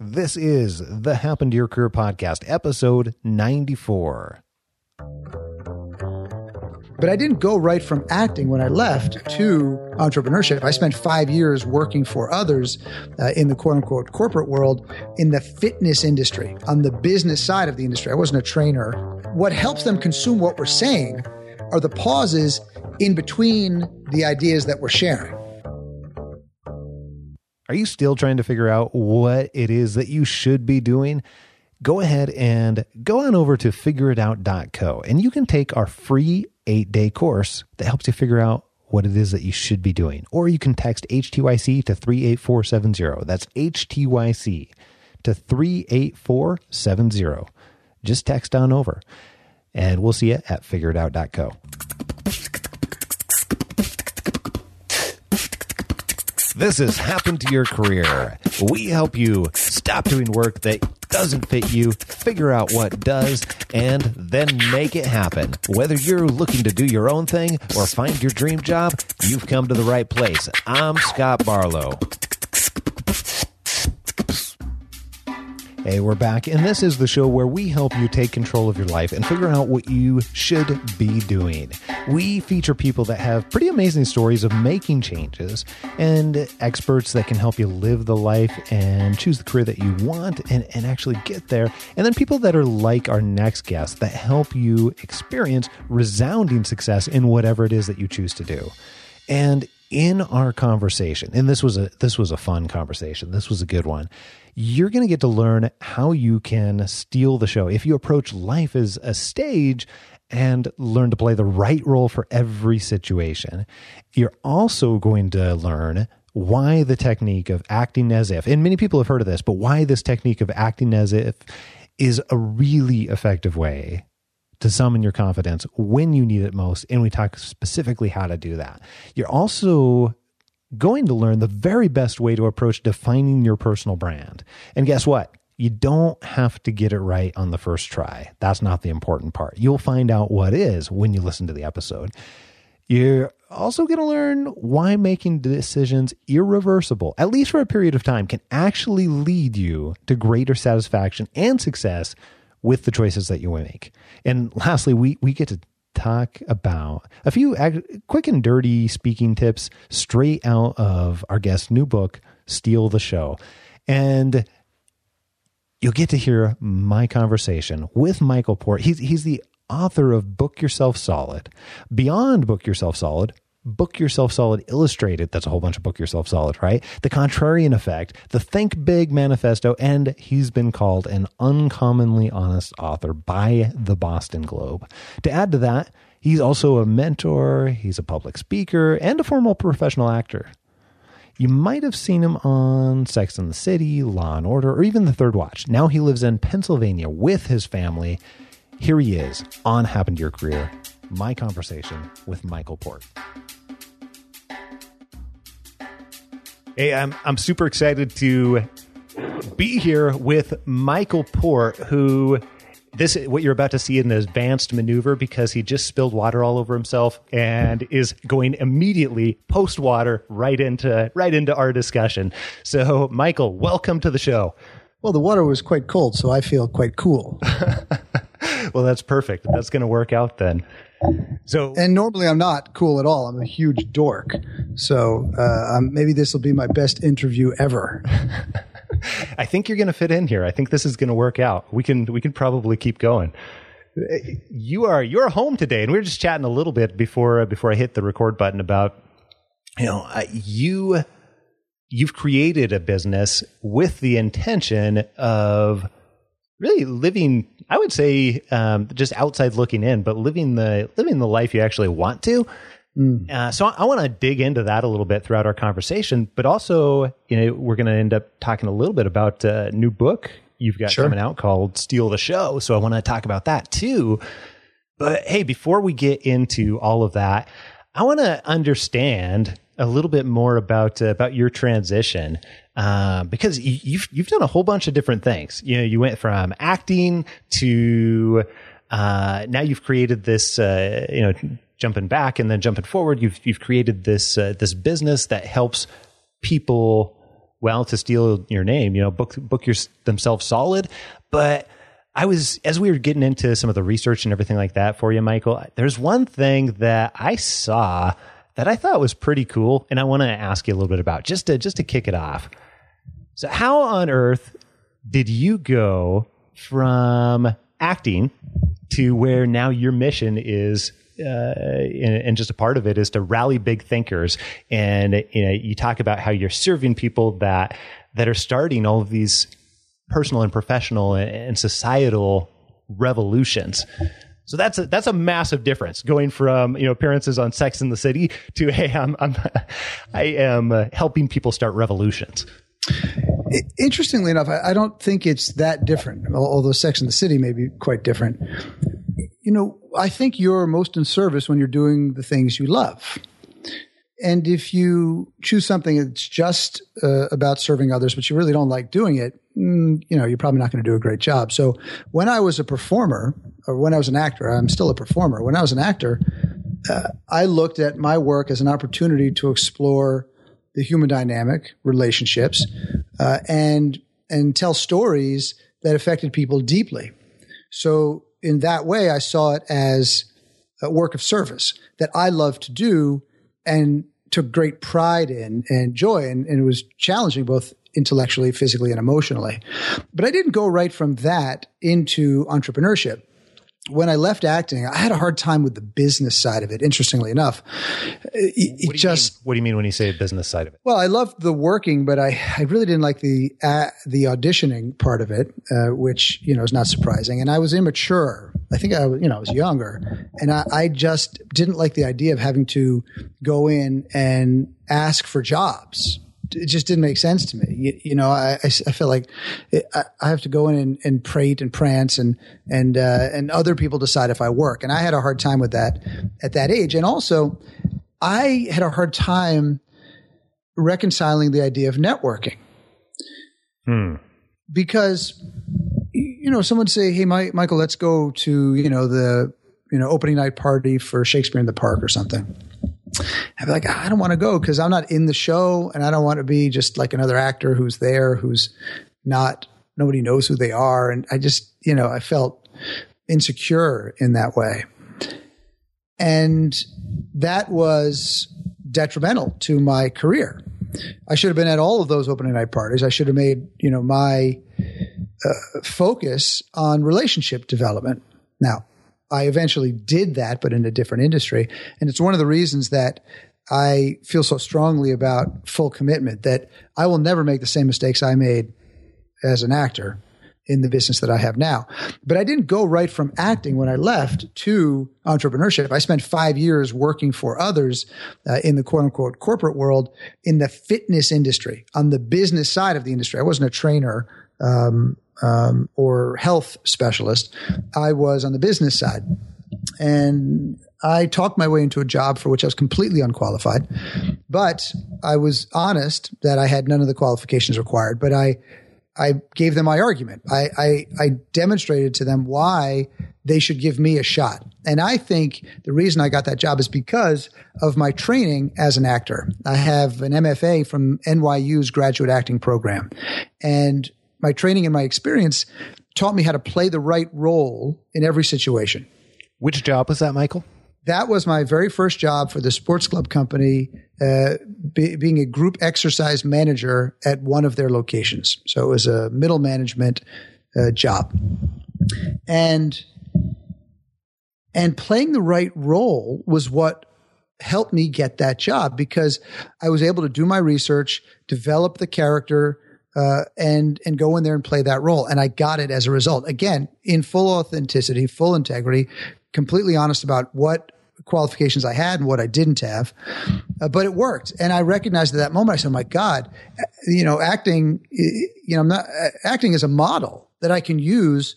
This is the Happen to Your Career podcast, episode 94. But I didn't go right from acting when I left to entrepreneurship. I spent five years working for others uh, in the quote unquote corporate world in the fitness industry, on the business side of the industry. I wasn't a trainer. What helps them consume what we're saying are the pauses in between the ideas that we're sharing. Are you still trying to figure out what it is that you should be doing? Go ahead and go on over to figureitout.co and you can take our free eight day course that helps you figure out what it is that you should be doing. Or you can text HTYC to 38470. That's HTYC to 38470. Just text on over and we'll see you at figureitout.co. This has happened to your career. We help you stop doing work that doesn't fit you, figure out what does, and then make it happen. Whether you're looking to do your own thing or find your dream job, you've come to the right place. I'm Scott Barlow. Hey, we're back, and this is the show where we help you take control of your life and figure out what you should be doing. We feature people that have pretty amazing stories of making changes and experts that can help you live the life and choose the career that you want and, and actually get there. And then people that are like our next guest that help you experience resounding success in whatever it is that you choose to do. And in our conversation, and this was a this was a fun conversation. This was a good one you're going to get to learn how you can steal the show. If you approach life as a stage and learn to play the right role for every situation, you're also going to learn why the technique of acting as if, and many people have heard of this, but why this technique of acting as if is a really effective way to summon your confidence when you need it most. And we talk specifically how to do that. You're also going to learn the very best way to approach defining your personal brand. And guess what? You don't have to get it right on the first try. That's not the important part. You'll find out what is when you listen to the episode. You're also going to learn why making decisions irreversible, at least for a period of time, can actually lead you to greater satisfaction and success with the choices that you make. And lastly, we, we get to talk about a few quick and dirty speaking tips straight out of our guest's new book, Steal the Show. And you'll get to hear my conversation with Michael Port. He's, he's the author of Book Yourself Solid. Beyond Book Yourself Solid, Book Yourself Solid Illustrated. That's a whole bunch of Book Yourself Solid, right? The Contrarian Effect, the Think Big Manifesto, and he's been called an uncommonly honest author by the Boston Globe. To add to that, he's also a mentor, he's a public speaker, and a former professional actor. You might have seen him on Sex and the City, Law and Order, or even The Third Watch. Now he lives in Pennsylvania with his family. Here he is on Happen to Your Career, my conversation with Michael Port. Hey, I'm I'm super excited to be here with Michael Port, who this is what you're about to see in the advanced maneuver because he just spilled water all over himself and is going immediately post water right into right into our discussion. So, Michael, welcome to the show. Well, the water was quite cold, so I feel quite cool. well, that's perfect. That's going to work out then. So, and normally I'm not cool at all. I'm a huge dork. So uh, um, maybe this will be my best interview ever. I think you're going to fit in here. I think this is going to work out. We can we can probably keep going. You are you're home today, and we were just chatting a little bit before before I hit the record button about you know uh, you you've created a business with the intention of really living i would say um, just outside looking in but living the living the life you actually want to mm. uh, so i, I want to dig into that a little bit throughout our conversation but also you know we're going to end up talking a little bit about a new book you've got sure. coming out called steal the show so i want to talk about that too but hey before we get into all of that i want to understand a little bit more about uh, about your transition uh, because you, you've you've done a whole bunch of different things. You know, you went from acting to uh, now you've created this. Uh, you know, jumping back and then jumping forward, you've you've created this uh, this business that helps people well to steal your name. You know, book book your, themselves solid, but. I was, as we were getting into some of the research and everything like that for you, Michael, there's one thing that I saw that I thought was pretty cool. And I want to ask you a little bit about just to, just to kick it off. So how on earth did you go from acting to where now your mission is uh, and, and, just a part of it is to rally big thinkers. And you know, you talk about how you're serving people that that are starting all of these personal and professional and societal revolutions. So that's a, that's a massive difference going from, you know, appearances on Sex and the City to, hey, I'm, I'm I am uh, helping people start revolutions. Interestingly enough, I don't think it's that different, although Sex and the City may be quite different. You know, I think you're most in service when you're doing the things you love. And if you choose something that's just uh, about serving others, but you really don't like doing it, mm, you know, you're probably not going to do a great job. So when I was a performer, or when I was an actor, I'm still a performer. When I was an actor, uh, I looked at my work as an opportunity to explore the human dynamic, relationships, uh, and and tell stories that affected people deeply. So in that way, I saw it as a work of service that I love to do and took great pride in and joy. And, and it was challenging both intellectually, physically, and emotionally. But I didn't go right from that into entrepreneurship when I left acting, I had a hard time with the business side of it. Interestingly enough, it, what just. Mean? What do you mean when you say business side of it? Well, I loved the working, but I, I really didn't like the uh, the auditioning part of it, uh, which you know is not surprising. And I was immature. I think I was you know I was younger, and I, I just didn't like the idea of having to go in and ask for jobs it just didn't make sense to me. You, you know, I, I, I feel like it, I, I, have to go in and, and prate and prance and, and, uh, and other people decide if I work. And I had a hard time with that at that age. And also I had a hard time reconciling the idea of networking. Hmm. Because, you know, someone say, Hey, Michael, let's go to, you know, the, you know, opening night party for Shakespeare in the Park or something I'd be like, I don't want to go because I'm not in the show and I don't want to be just like another actor who's there who's not, nobody knows who they are. And I just, you know, I felt insecure in that way. And that was detrimental to my career. I should have been at all of those opening night parties. I should have made, you know, my focus on relationship development. Now, I eventually did that, but in a different industry. And it's one of the reasons that I feel so strongly about full commitment that I will never make the same mistakes I made as an actor in the business that I have now. But I didn't go right from acting when I left to entrepreneurship. I spent five years working for others uh, in the quote unquote corporate world in the fitness industry on the business side of the industry. I wasn't a trainer. Um, um, or health specialist. I was on the business side. And I talked my way into a job for which I was completely unqualified. But I was honest that I had none of the qualifications required. But I, I gave them my argument. I, I, I demonstrated to them why they should give me a shot. And I think the reason I got that job is because of my training as an actor. I have an MFA from NYU's graduate acting program. And my training and my experience taught me how to play the right role in every situation. Which job was that, Michael? That was my very first job for the sports club company, uh, be, being a group exercise manager at one of their locations. So it was a middle management uh, job, and and playing the right role was what helped me get that job because I was able to do my research, develop the character, uh, and and go in there and play that role. And I got it as a result. Again, in full authenticity, full integrity, completely honest about what qualifications I had and what I didn't have. Uh, but it worked, and I recognized at that moment. I said, "My God, you know, acting. You know, I'm not acting as a model that I can use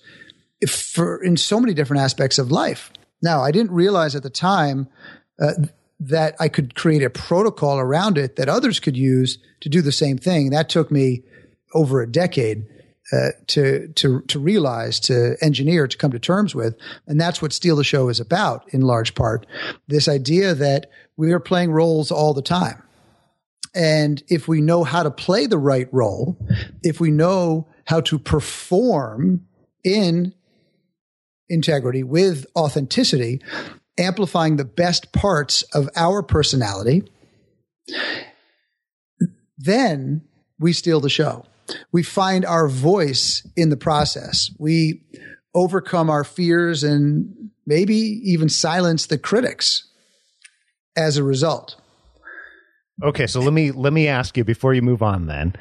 for in so many different aspects of life." Now, I didn't realize at the time. Uh, that I could create a protocol around it that others could use to do the same thing. That took me over a decade uh, to to to realize, to engineer, to come to terms with, and that's what Steal the Show is about in large part. This idea that we are playing roles all the time. And if we know how to play the right role, if we know how to perform in integrity with authenticity, amplifying the best parts of our personality, then we steal the show. We find our voice in the process. We overcome our fears and maybe even silence the critics as a result. Okay, so let me let me ask you before you move on then.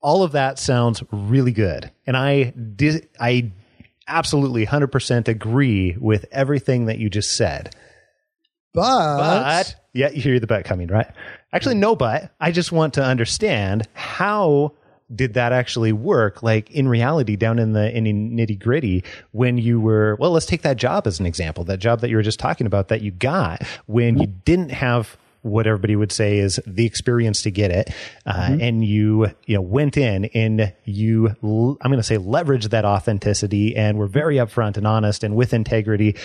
All of that sounds really good. And I did I absolutely 100% agree with everything that you just said. But, But yeah, you hear the but coming, right? Actually no but. I just want to understand how did that actually work? Like in reality down in the in nitty gritty when you were well let's take that job as an example that job that you were just talking about that you got when you didn't have what everybody would say is the experience to get it uh, and you you know went in and you I'm going to say leveraged that authenticity and were very upfront and honest and with integrity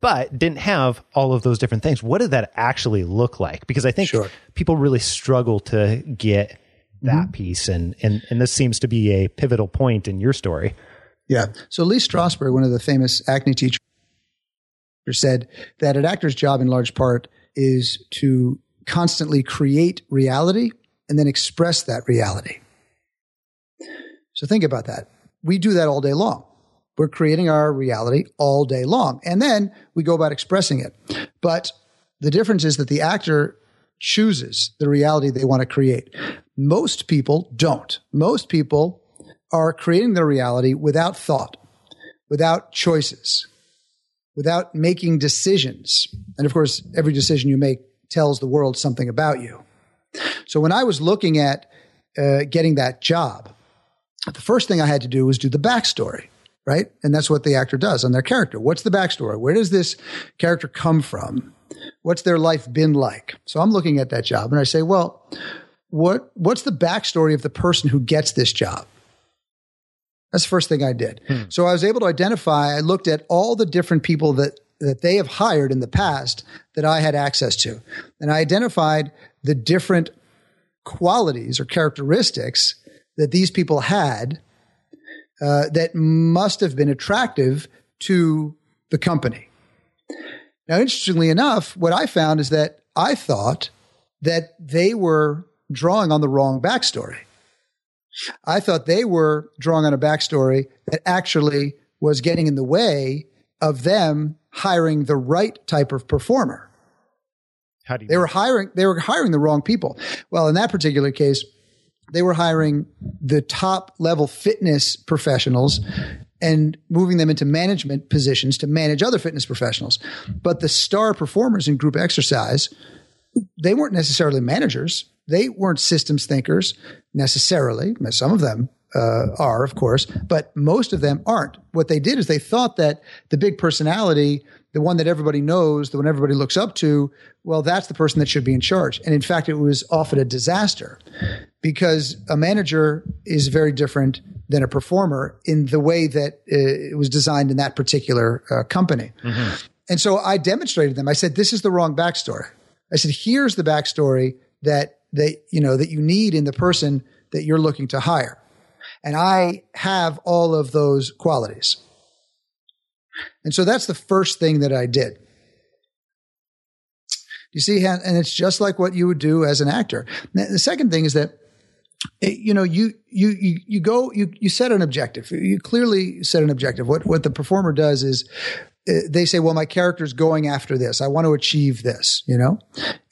but didn't have all of those different things. What did that actually look like? Because i think Sure. people really struggle to get that mm-hmm. piece and, and and this seems to be a pivotal point in your story Yeah. So Lee Strasberg, one of the famous acne teachers, said that an actor's job in large part is to constantly create reality and then express that reality. So think about that. We do that all day long. We're creating our reality all day long. And then we go about expressing it. But the difference is that the actor chooses the reality they want to create. Most people don't. Most people are creating their reality without thought, without choices, without making decisions. And of course, every decision you make tells the world something about you. So when I was looking at uh, getting that job, the first thing I had to do was do the backstory, right? And that's what the actor does on their character. What's the backstory? Where does this character come from? What's their life been like? So I'm looking at that job and I say, well, what what's the backstory of the person who gets this job? That's the first thing I did. So I was able to identify, I looked at all the different people that that they have hired in the past that I had access to. And I identified the different qualities or characteristics that these people had uh, that must have been attractive to the company. Now, interestingly enough, what I found is that I thought that they were drawing on the wrong backstory. I thought they were drawing on a backstory that actually was getting in the way of them hiring the right type of performer. how do you They were hiring they were hiring the wrong people. Well, in that particular case, they were hiring the top level fitness professionals and moving them into management positions to manage other fitness professionals. But the star performers in group exercise, they weren't necessarily managers. They weren't systems thinkers necessarily. Some of them uh, are, of course, but most of them aren't. What they did is they thought that the big personality, the one that everybody knows, the one everybody looks up to, well, that's the person that should be in charge. And in fact, it was often a disaster because a manager is very different than a performer in the way that uh, it was designed in that particular uh, company. And so I demonstrated them. I said, this is the wrong backstory. I said, here's the backstory that, that, you know, that you need in the person that you're looking to hire. And I have all of those qualities. And so that's the first thing that I did. You see, and it's just like what you would do as an actor. The second thing is that it- you know you you you you go you you set an objective. You clearly set an objective. What what the performer does is Uh, they say, "Well, my character's going after this. I want to achieve this." You know,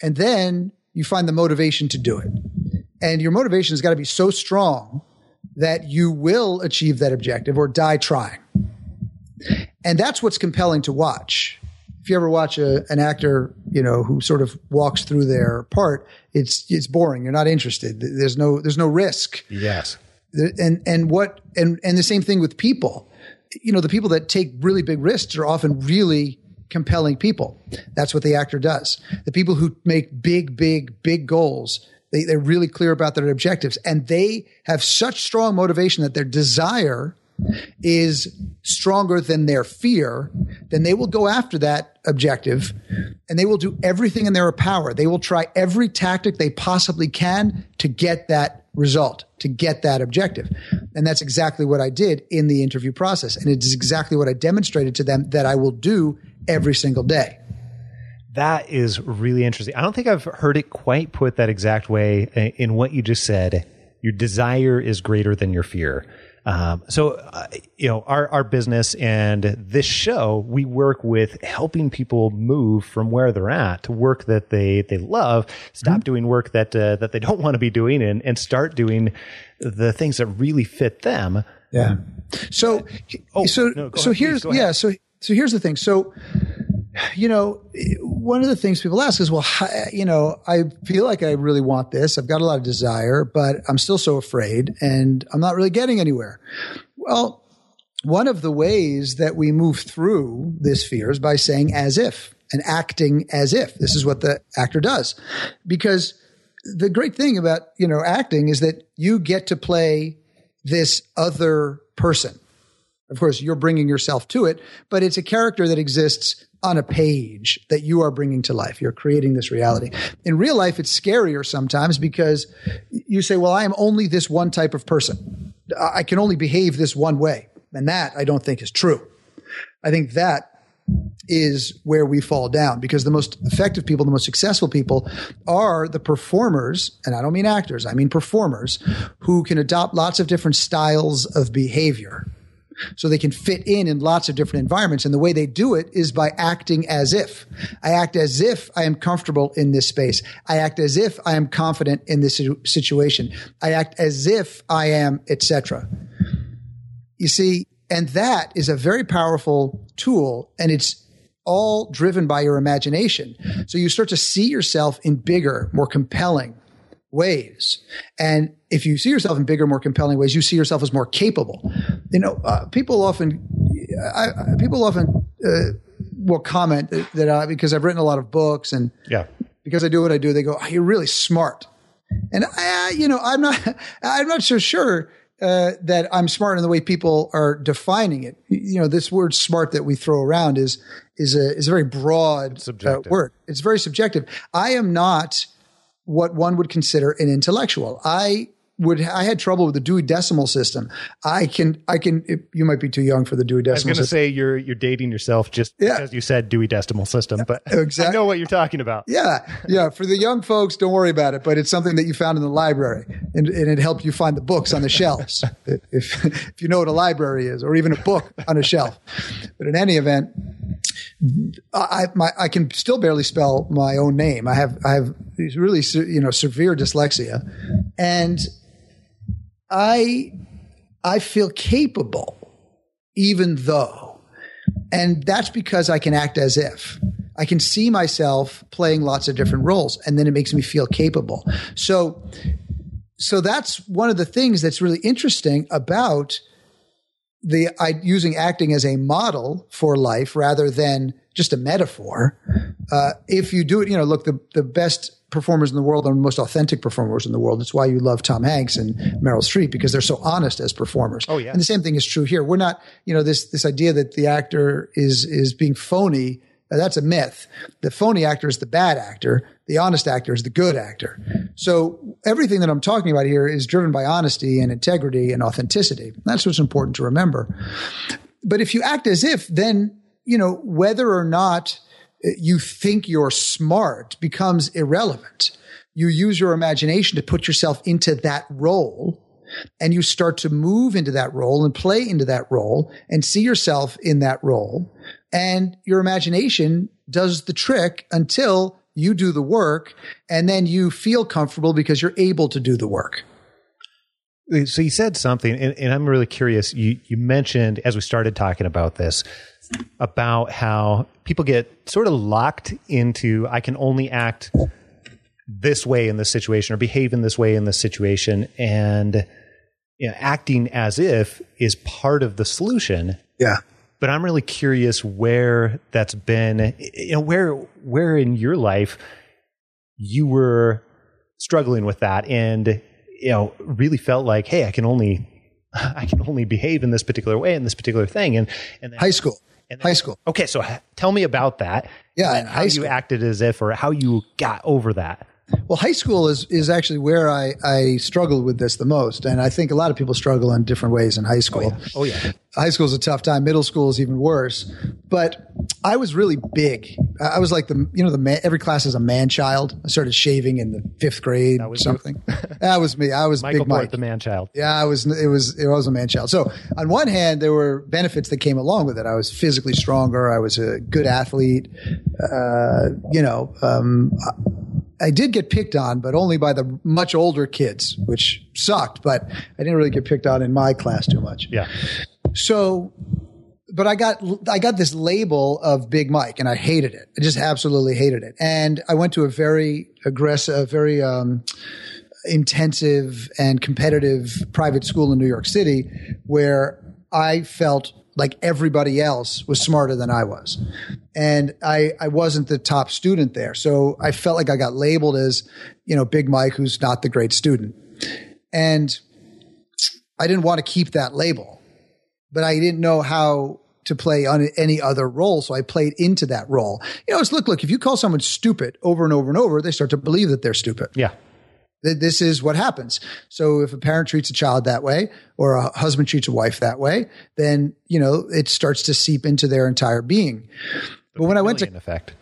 and then you find the motivation to do it. And your motivation has got to be so strong that you will achieve that objective or die trying. And that's what's compelling to watch. If you ever watch a, an actor, you know, who sort of walks through their part, it's it's boring. You're not interested. There's no there's no risk. yes And and what and and the same thing with people. You know, the people that take really big risks are often really compelling people. That's what the actor does. The people who make big, big, big goals, they, they're really clear about their objectives and they have such strong motivation that their desire is stronger than their fear, then they will go after that objective and they will do everything in their power. They will try every tactic they possibly can to get that result, to get that objective. And that's exactly what I did in the interview process. And it's exactly what I demonstrated to them that I will do every single day. That is really interesting. I don't think I've heard it quite put that exact way uh, in what you just said. Your desire is greater than your fear. Um, so, uh, you know, our, our business and this show, we work with helping people move from where they're at to work that they, they love, stop mm-hmm. doing work that, uh, that they don't want to be doing and, and start doing the things that really fit them. Yeah. So, oh, so, no, so ahead, here's, yeah. So, so here's the thing. So, you know, one of the things people ask is, well, you know, I feel like I really want this. I've got a lot of desire, but I'm still so afraid and I'm not really getting anywhere. Well, one of the ways that we move through this fear is by saying as if and acting as if. This is what the actor does. Because the great thing about, you know, acting is that you get to play this other person. Of course, you're bringing yourself to it, but it's a character that exists on a page that you are bringing to life. You're creating this reality. In real life, it's scarier sometimes because you say, well, I am only this one type of person. I can only behave this one way. And that I don't think is true. I think that is where we fall down because the most effective people, the most successful people are the performers. And I don't mean actors. I mean performers who can adopt lots of different styles of behavior so they can fit in in lots of different environments. And the way they do it is by acting as if. I act as if I am comfortable in this space. I act as if I am confident in this situation. I act as if I am, etc. You see, and that is a very powerful tool and it's all driven by your imagination. So you start to see yourself in bigger, more compelling ways. And if you see yourself in bigger, more compelling ways, you see yourself as more capable. You know, uh, people often, I, I, people often uh, will comment that, that I, because I've written a lot of books and yeah. because I do what I do, they go, oh, "You're really smart," and I, you know, I'm not, I'm not so sure. Uh, that I'm smart in the way people are defining it. You know, this word "smart" that we throw around is is a is a very broad uh, word. It's very subjective. I am not what one would consider an intellectual. I would I had trouble with the Dewey Decimal System. I can I can it, you might be too young for the Dewey Decimal. I was going to say you're you're dating yourself just yeah. because you said Dewey Decimal System, but exactly. I know what you're talking about. Yeah, yeah. For the young folks, don't worry about it. But it's something that you found in the library, and, and it helped you find the books on the shelves. if if you know what a library is, or even a book on a shelf. But in any event, I my I can still barely spell my own name. I have I have really you know severe dyslexia, and I I feel capable, even though, and that's because I can act as if. I can see myself playing lots of different roles, and then it makes me feel capable. So, so that's one of the things that's really interesting about the I, using acting as a model for life rather than just a metaphor. Uh, if you do it, you know, look, the, the best performers in the world are the most authentic performers in the world. It's why you love Tom Hanks and Meryl Streep because they're so honest as performers. Oh yeah. And the same thing is true here. We're not, you know, this this idea that the actor is is being phony. Uh, that's a myth. The phony actor is the bad actor. The honest actor is the good actor. So everything that I'm talking about here is driven by honesty and integrity and authenticity. That's what's important to remember. But if you act as if, then you know whether or not you think you're smart becomes irrelevant. You use your imagination to put yourself into that role and you start to move into that role and play into that role and see yourself in that role. And your imagination does the trick until you do the work and then you feel comfortable because you're able to do the work. So you said something, and, and I'm really curious. You, you mentioned as we started talking about this, about how people get sort of locked into I can only act this way in this situation or behave in this way in this situation and you know, acting as if is part of the solution. Yeah. But I'm really curious where that's been, you know, where where in your life you were struggling with that and you know really felt like, hey, I can only I can only behave in this particular way in this particular thing. And, and then, high school. And then- high school. Okay. So ha- tell me about that. Yeah, and how you acted as if, or how you got over that. Well, high school is, is actually where I, I struggled with this the most. And I think a lot of people struggle in different ways in high school. Oh yeah. High school is a tough time. Middle school is even worse. But I was really big. I was like the, you know, the man, every class is a man child. I started shaving in the fifth grade or something. that was me. I was Michael big Mike. Port, the man child. Yeah, I was. It was. It was a man child. So on one hand, there were benefits that came along with it. I was physically stronger. I was a good athlete. Uh, you know, um, I, I did get picked on, but only by the much older kids, which sucked. But I didn't really get picked on in my class too much. Yeah. So, but I got I got this label of Big Mike, and I hated it. I just absolutely hated it. And I went to a very aggressive, very um, intensive and competitive private school in New York City, where I felt like everybody else was smarter than I was. And I, I wasn't the top student there. So I felt like I got labeled as, you know, Big Mike, who's not the great student. And I didn't want to keep that label, but I didn't know how to play on any other role. So I played into that role. You know, it's look, look, if you call someone stupid over and over and over, they start to believe that they're stupid. Yeah. Th- This is what happens. So if a parent treats a child that way or a husband treats a wife that way, then, you know, it starts to seep into their entire being. But when I went to effect.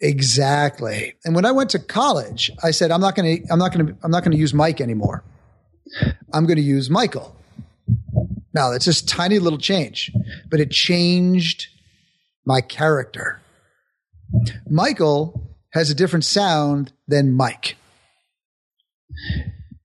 Exactly. And when I went to college, I said, I'm not going to, I'm not going to, I'm not going to use Mike anymore. I'm going to use Michael. Now that's just tiny little change, but it changed my character. Michael has a different sound than Mike.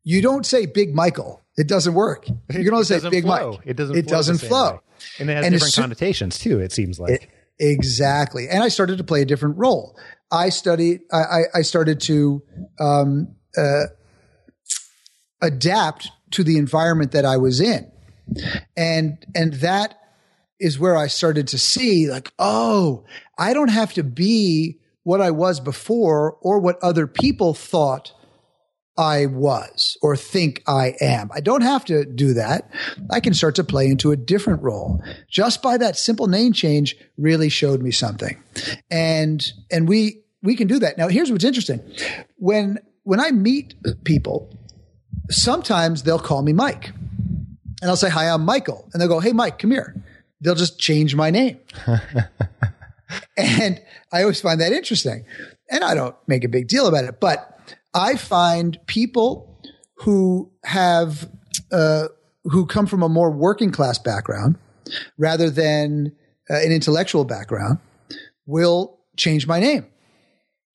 You don't say Big Michael. It doesn't work. You can only say Big flow. Mike. It doesn't. It flow doesn't flow. way. and it has And different soon- connotations too. It seems like. Exactly. And I started to play a different role. I studied, I, I, I started to um, uh, adapt to the environment that I was in. And, and that is where I started to see like, oh, I don't have to be what I was before or what other people thought I was or think I am. I don't have to do that. I can start to play into a different role. Just by that simple name change really showed me something. And and we we can do that. Now here's what's interesting. When when I meet people, sometimes they'll call me Mike. And I'll say, "Hi, I'm Michael." And they'll go, "Hey Mike, come here." They'll just change my name. And I always find that interesting. And I don't make a big deal about it, but I find people who have, uh, who come from a more working class background rather than uh, an intellectual background will change my name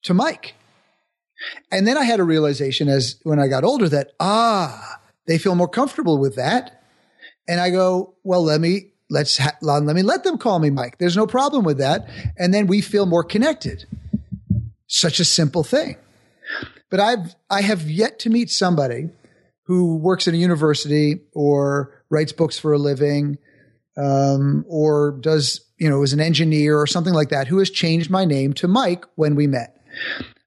to Mike. And then I had a realization as when I got older that, ah, they feel more comfortable with that. And I go, well, let me let's ha- let me let them call me Mike. There's no problem with that. And then we feel more connected. Such a simple thing. But I've I have yet to meet somebody who works at a university or writes books for a living um, or does you know is an engineer or something like that who has changed my name to Mike when we met.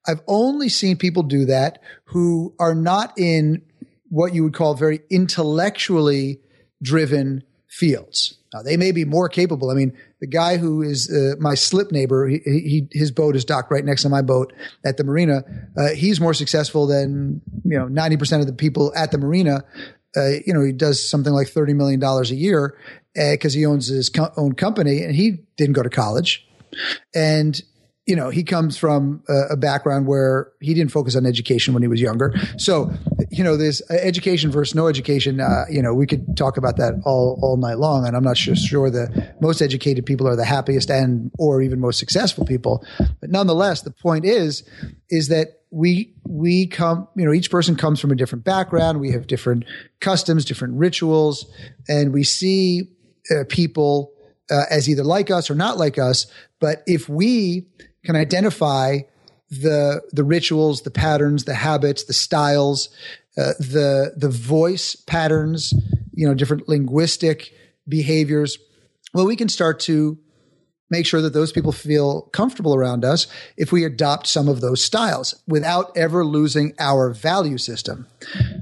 I've only seen people do that who are not in what you would call very intellectually driven fields. Now, they may be more capable. I mean, the guy who is uh, my slip neighbor, he, he, his boat is docked right next to my boat at the marina. Uh, he's more successful than, you know, 90% of the people at the marina. Uh, you know, he does something like $30 million a year because he owns his co- own company and he didn't go to college. And you know, he comes from a, a background where he didn't focus on education when he was younger. So, you know, there's uh, education versus no education. Uh, you know, we could talk about that all, all night long. And I'm not sure, sure the most educated people are the happiest and, or even most successful people. But nonetheless, the point is, is that we, we come, you know, each person comes from a different background. We have different customs, different rituals, and we see uh, people uh, as either like us or not like us. But if we can identify the the rituals, the patterns, the habits, the styles, uh, the the voice patterns, you know, different linguistic behaviors, well, we can start to make sure that those people feel comfortable around us if we adopt some of those styles without ever losing our value system.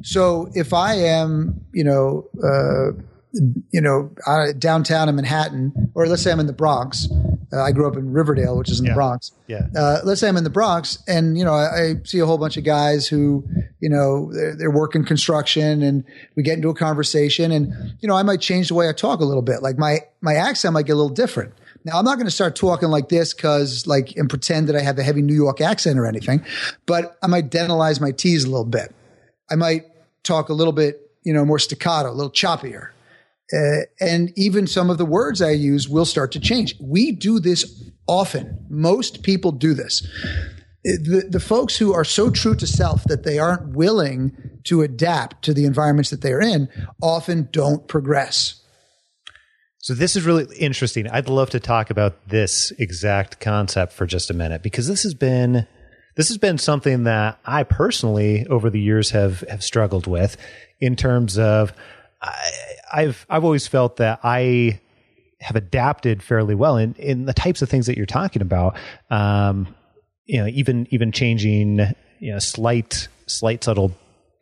So if I am, you know, uh, you know, uh, downtown in Manhattan, or let's say I'm in the Bronx. Uh, I grew up in Riverdale, which is in Yeah. the Bronx. Yeah. Uh, let's say I'm in the Bronx, and you know, I, I see a whole bunch of guys who, you know, they're, they're working construction, and we get into a conversation, and you know, I might change the way I talk a little bit. Like my my accent might get a little different. Now, I'm not going to start talking like this because, like, and pretend that I have a heavy New York accent or anything, but I might dentalize my T's a little bit. I might talk a little bit, you know, more staccato, a little choppier. Uh, and even some of the words I use will start to change. We do this often. Most people do this. The, the folks who are so true to self that they aren't willing to adapt to the environments that they're in often don't progress. So this is really interesting. I'd love to talk about this exact concept for just a minute because this has been this has been something that I personally over the years have have struggled with in terms of I, I've I've always felt that I have adapted fairly well in in the types of things that you're talking about. Um, you know, even even changing you know slight slight subtle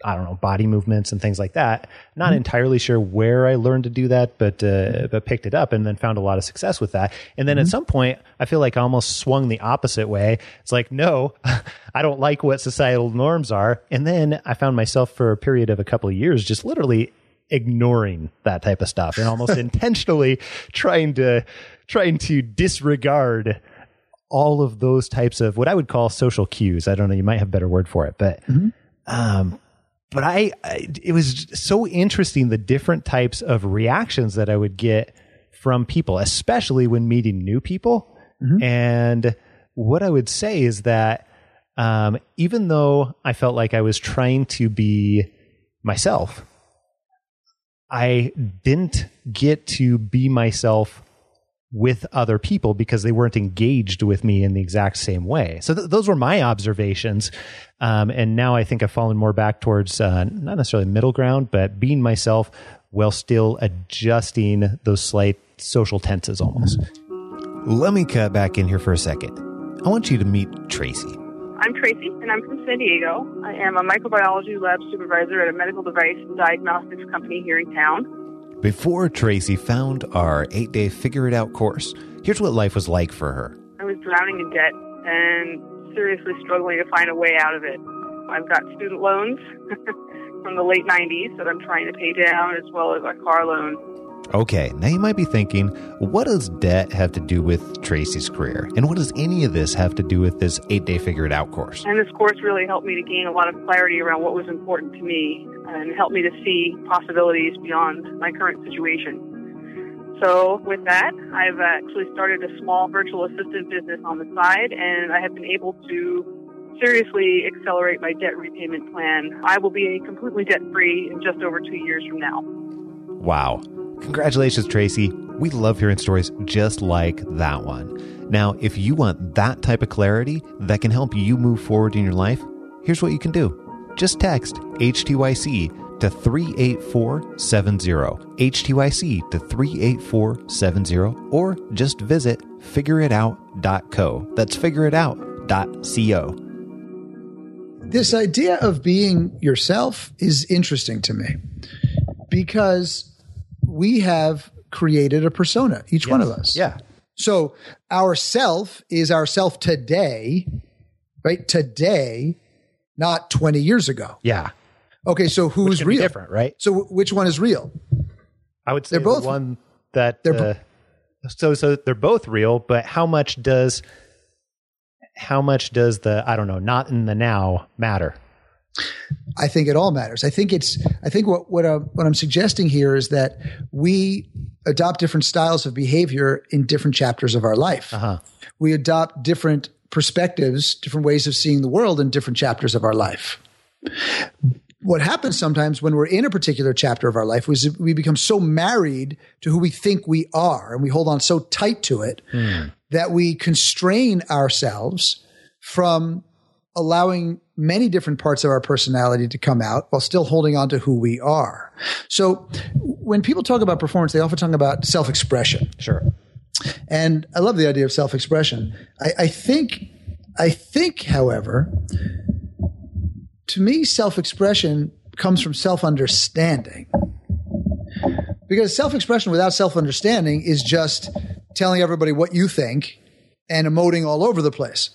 I don't know body movements and things like that. Not entirely sure where I learned to do that, but uh, but picked it up and then found a lot of success with that. And then at some point, I feel like I almost swung the opposite way. It's like, no, I don't like what societal norms are. And then I found myself for a period of a couple of years just literally ignoring that type of stuff and almost intentionally trying to trying to disregard all of those types of what I would call social cues. I don't know, you might have a better word for it, but um but I, I it was so interesting the different types of reactions that I would get from people, especially when meeting new people. And what I would say is that um, even though I felt like I was trying to be myself, I didn't get to be myself with other people because they weren't engaged with me in the exact same way. So th- those were my observations. Um, and now I think I've fallen more back towards uh, not necessarily middle ground, but being myself while still adjusting those slight social tenses almost. Let me cut back in here for a second. I want you to meet Tracy. I'm Tracy, and I'm from San Diego. I am a microbiology lab supervisor at a medical device and diagnostics company here in town. Before Tracy found our eight day Figure It Out course, here's what life was like for her. I was drowning in debt and seriously struggling to find a way out of it. I've got student loans from the late 90s that I'm trying to pay down, as well as a car loan. Okay, now you might be thinking, what does debt have to do with Tracy's career? And what does any of this have to do with this eight day Figure It Out course? And this course really helped me to gain a lot of clarity around what was important to me and helped me to see possibilities beyond my current situation. So, with that, I've actually started a small virtual assistant business on the side, and I have been able to seriously accelerate my debt repayment plan. I will be completely debt free in just over two years from now. Wow. Congratulations, Tracy. We love hearing stories just like that one. Now, if you want that type of clarity that can help you move forward in your life, here's what you can do. Just text HTYC to 38470, HTYC to 38470, or just visit figureitout.co. That's figureitout.co. This idea of being yourself is interesting to me because we have created a persona, each one of us. Yeah. So our self is our self today, right? Today, not 20 years ago. Yeah. Okay, so who's Can be real? different, right? So w- which one is real? I would say They're both- the one that they're uh, so so they're both real, but how much does how much does the I don't know, not in the now matter? I think it all matters. I think it's. I think what what, uh, what I'm suggesting here is that we adopt different styles of behavior in different chapters of our life. Uh-huh. We adopt different perspectives, different ways of seeing the world in different chapters of our life. What happens sometimes when we're in a particular chapter of our life is we become so married to who we think we are, and we hold on so tight to it that we constrain ourselves from allowing many different parts of our personality to come out while still holding on to who we are. So when people talk about performance, they often talk about self expression. Sure. And I love the idea of self expression. I, I think, I think, however, to me, self expression comes from self understanding. Because self expression without self understanding is just telling everybody what you think and emoting all over the place.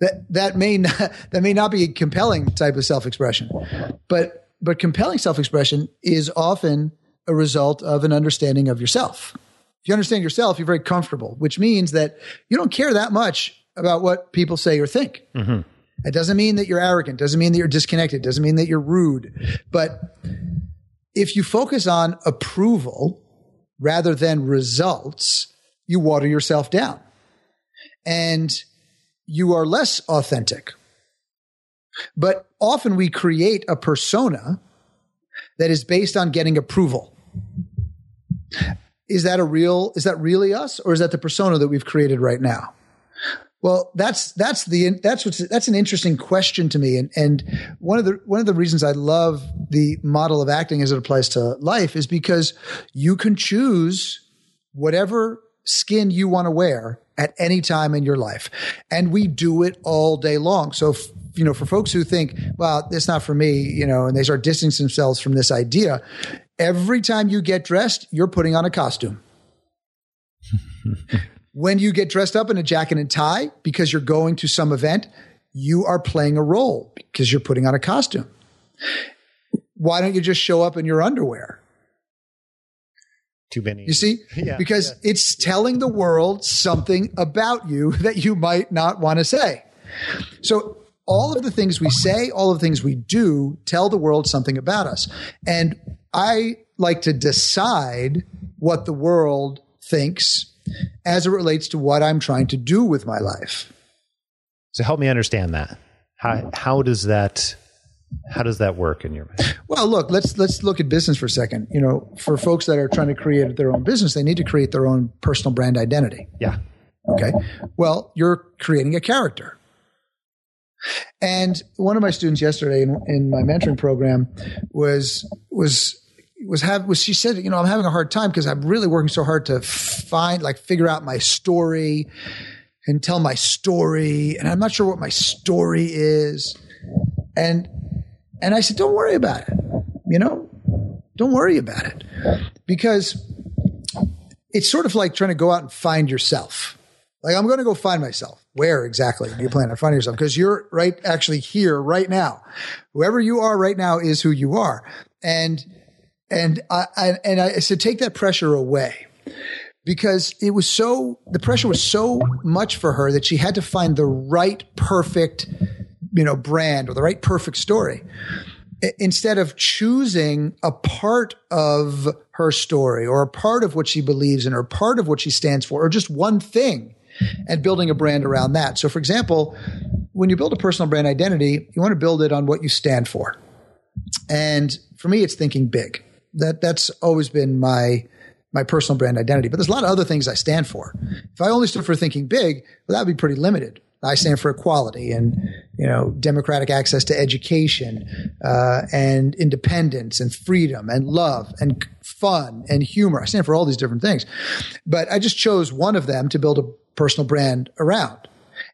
That that may not that may not be a compelling type of self expression, but but compelling self expression is often a result of an understanding of yourself. If you understand yourself, you're very comfortable, which means that you don't care that much about what people say or think. Mm-hmm. It doesn't mean that you're arrogant, doesn't mean that you're disconnected, doesn't mean that you're rude. But if you focus on approval rather than results, you water yourself down. And you are less authentic. But often we create a persona that is based on getting approval. Is that a real, is that really us or is that the persona that we've created right now? Well, that's that's the that's what's that's an interesting question to me, and and one of the one of the reasons I love the model of acting as it applies to life is because you can choose whatever skin you want to wear at any time in your life, and we do it all day long. So, f- you know, for folks who think, "Well, it's not for me," you know, and they start distancing themselves from this idea, every time you get dressed, you're putting on a costume. When you get dressed up in a jacket and tie because you're going to some event, you are playing a role because you're putting on a costume. Why don't you just show up in your underwear? Too many. You see? Yeah, because yeah. it's telling the world something about you that you might not want to say. So all of the things we say, all of the things we do tell the world something about us. And I like to decide what the world thinks as it relates to what I'm trying to do with my life. So help me understand that. How how does that how does that work in your mind? Well, look, let's let's look at business for a second. You know, for folks that are trying to create their own business, they need to create their own personal brand identity. Yeah. Okay. Well, you're creating a character. And one of my students yesterday in, in my mentoring program was was was have was she said, you know, I'm having a hard time because I'm really working so hard to find like figure out my story and tell my story, and I'm not sure what my story is. And and I said, don't worry about it. You know, don't worry about it because it's sort of like trying to go out and find yourself. Like I'm going to go find myself. Where exactly do you plan on finding yourself? Because you're right, actually here right now. Whoever you are right now is who you are, and and I, I and I said, take that pressure away because it was so, the pressure was so much for her that she had to find the right perfect, you know, brand or the right perfect story instead of choosing a part of her story or a part of what she believes in or part of what she stands for or just one thing and building a brand around that. So, for example, when you build a personal brand identity, you want to build it on what you stand for. And for me, it's thinking big. That that's always been my my personal brand identity. But there's a lot of other things I stand for. If I only stood for thinking big, well, that would be pretty limited. I stand for equality and you know democratic access to education uh, and independence and freedom and love and fun and humor. I stand for all these different things, but I just chose one of them to build a personal brand around,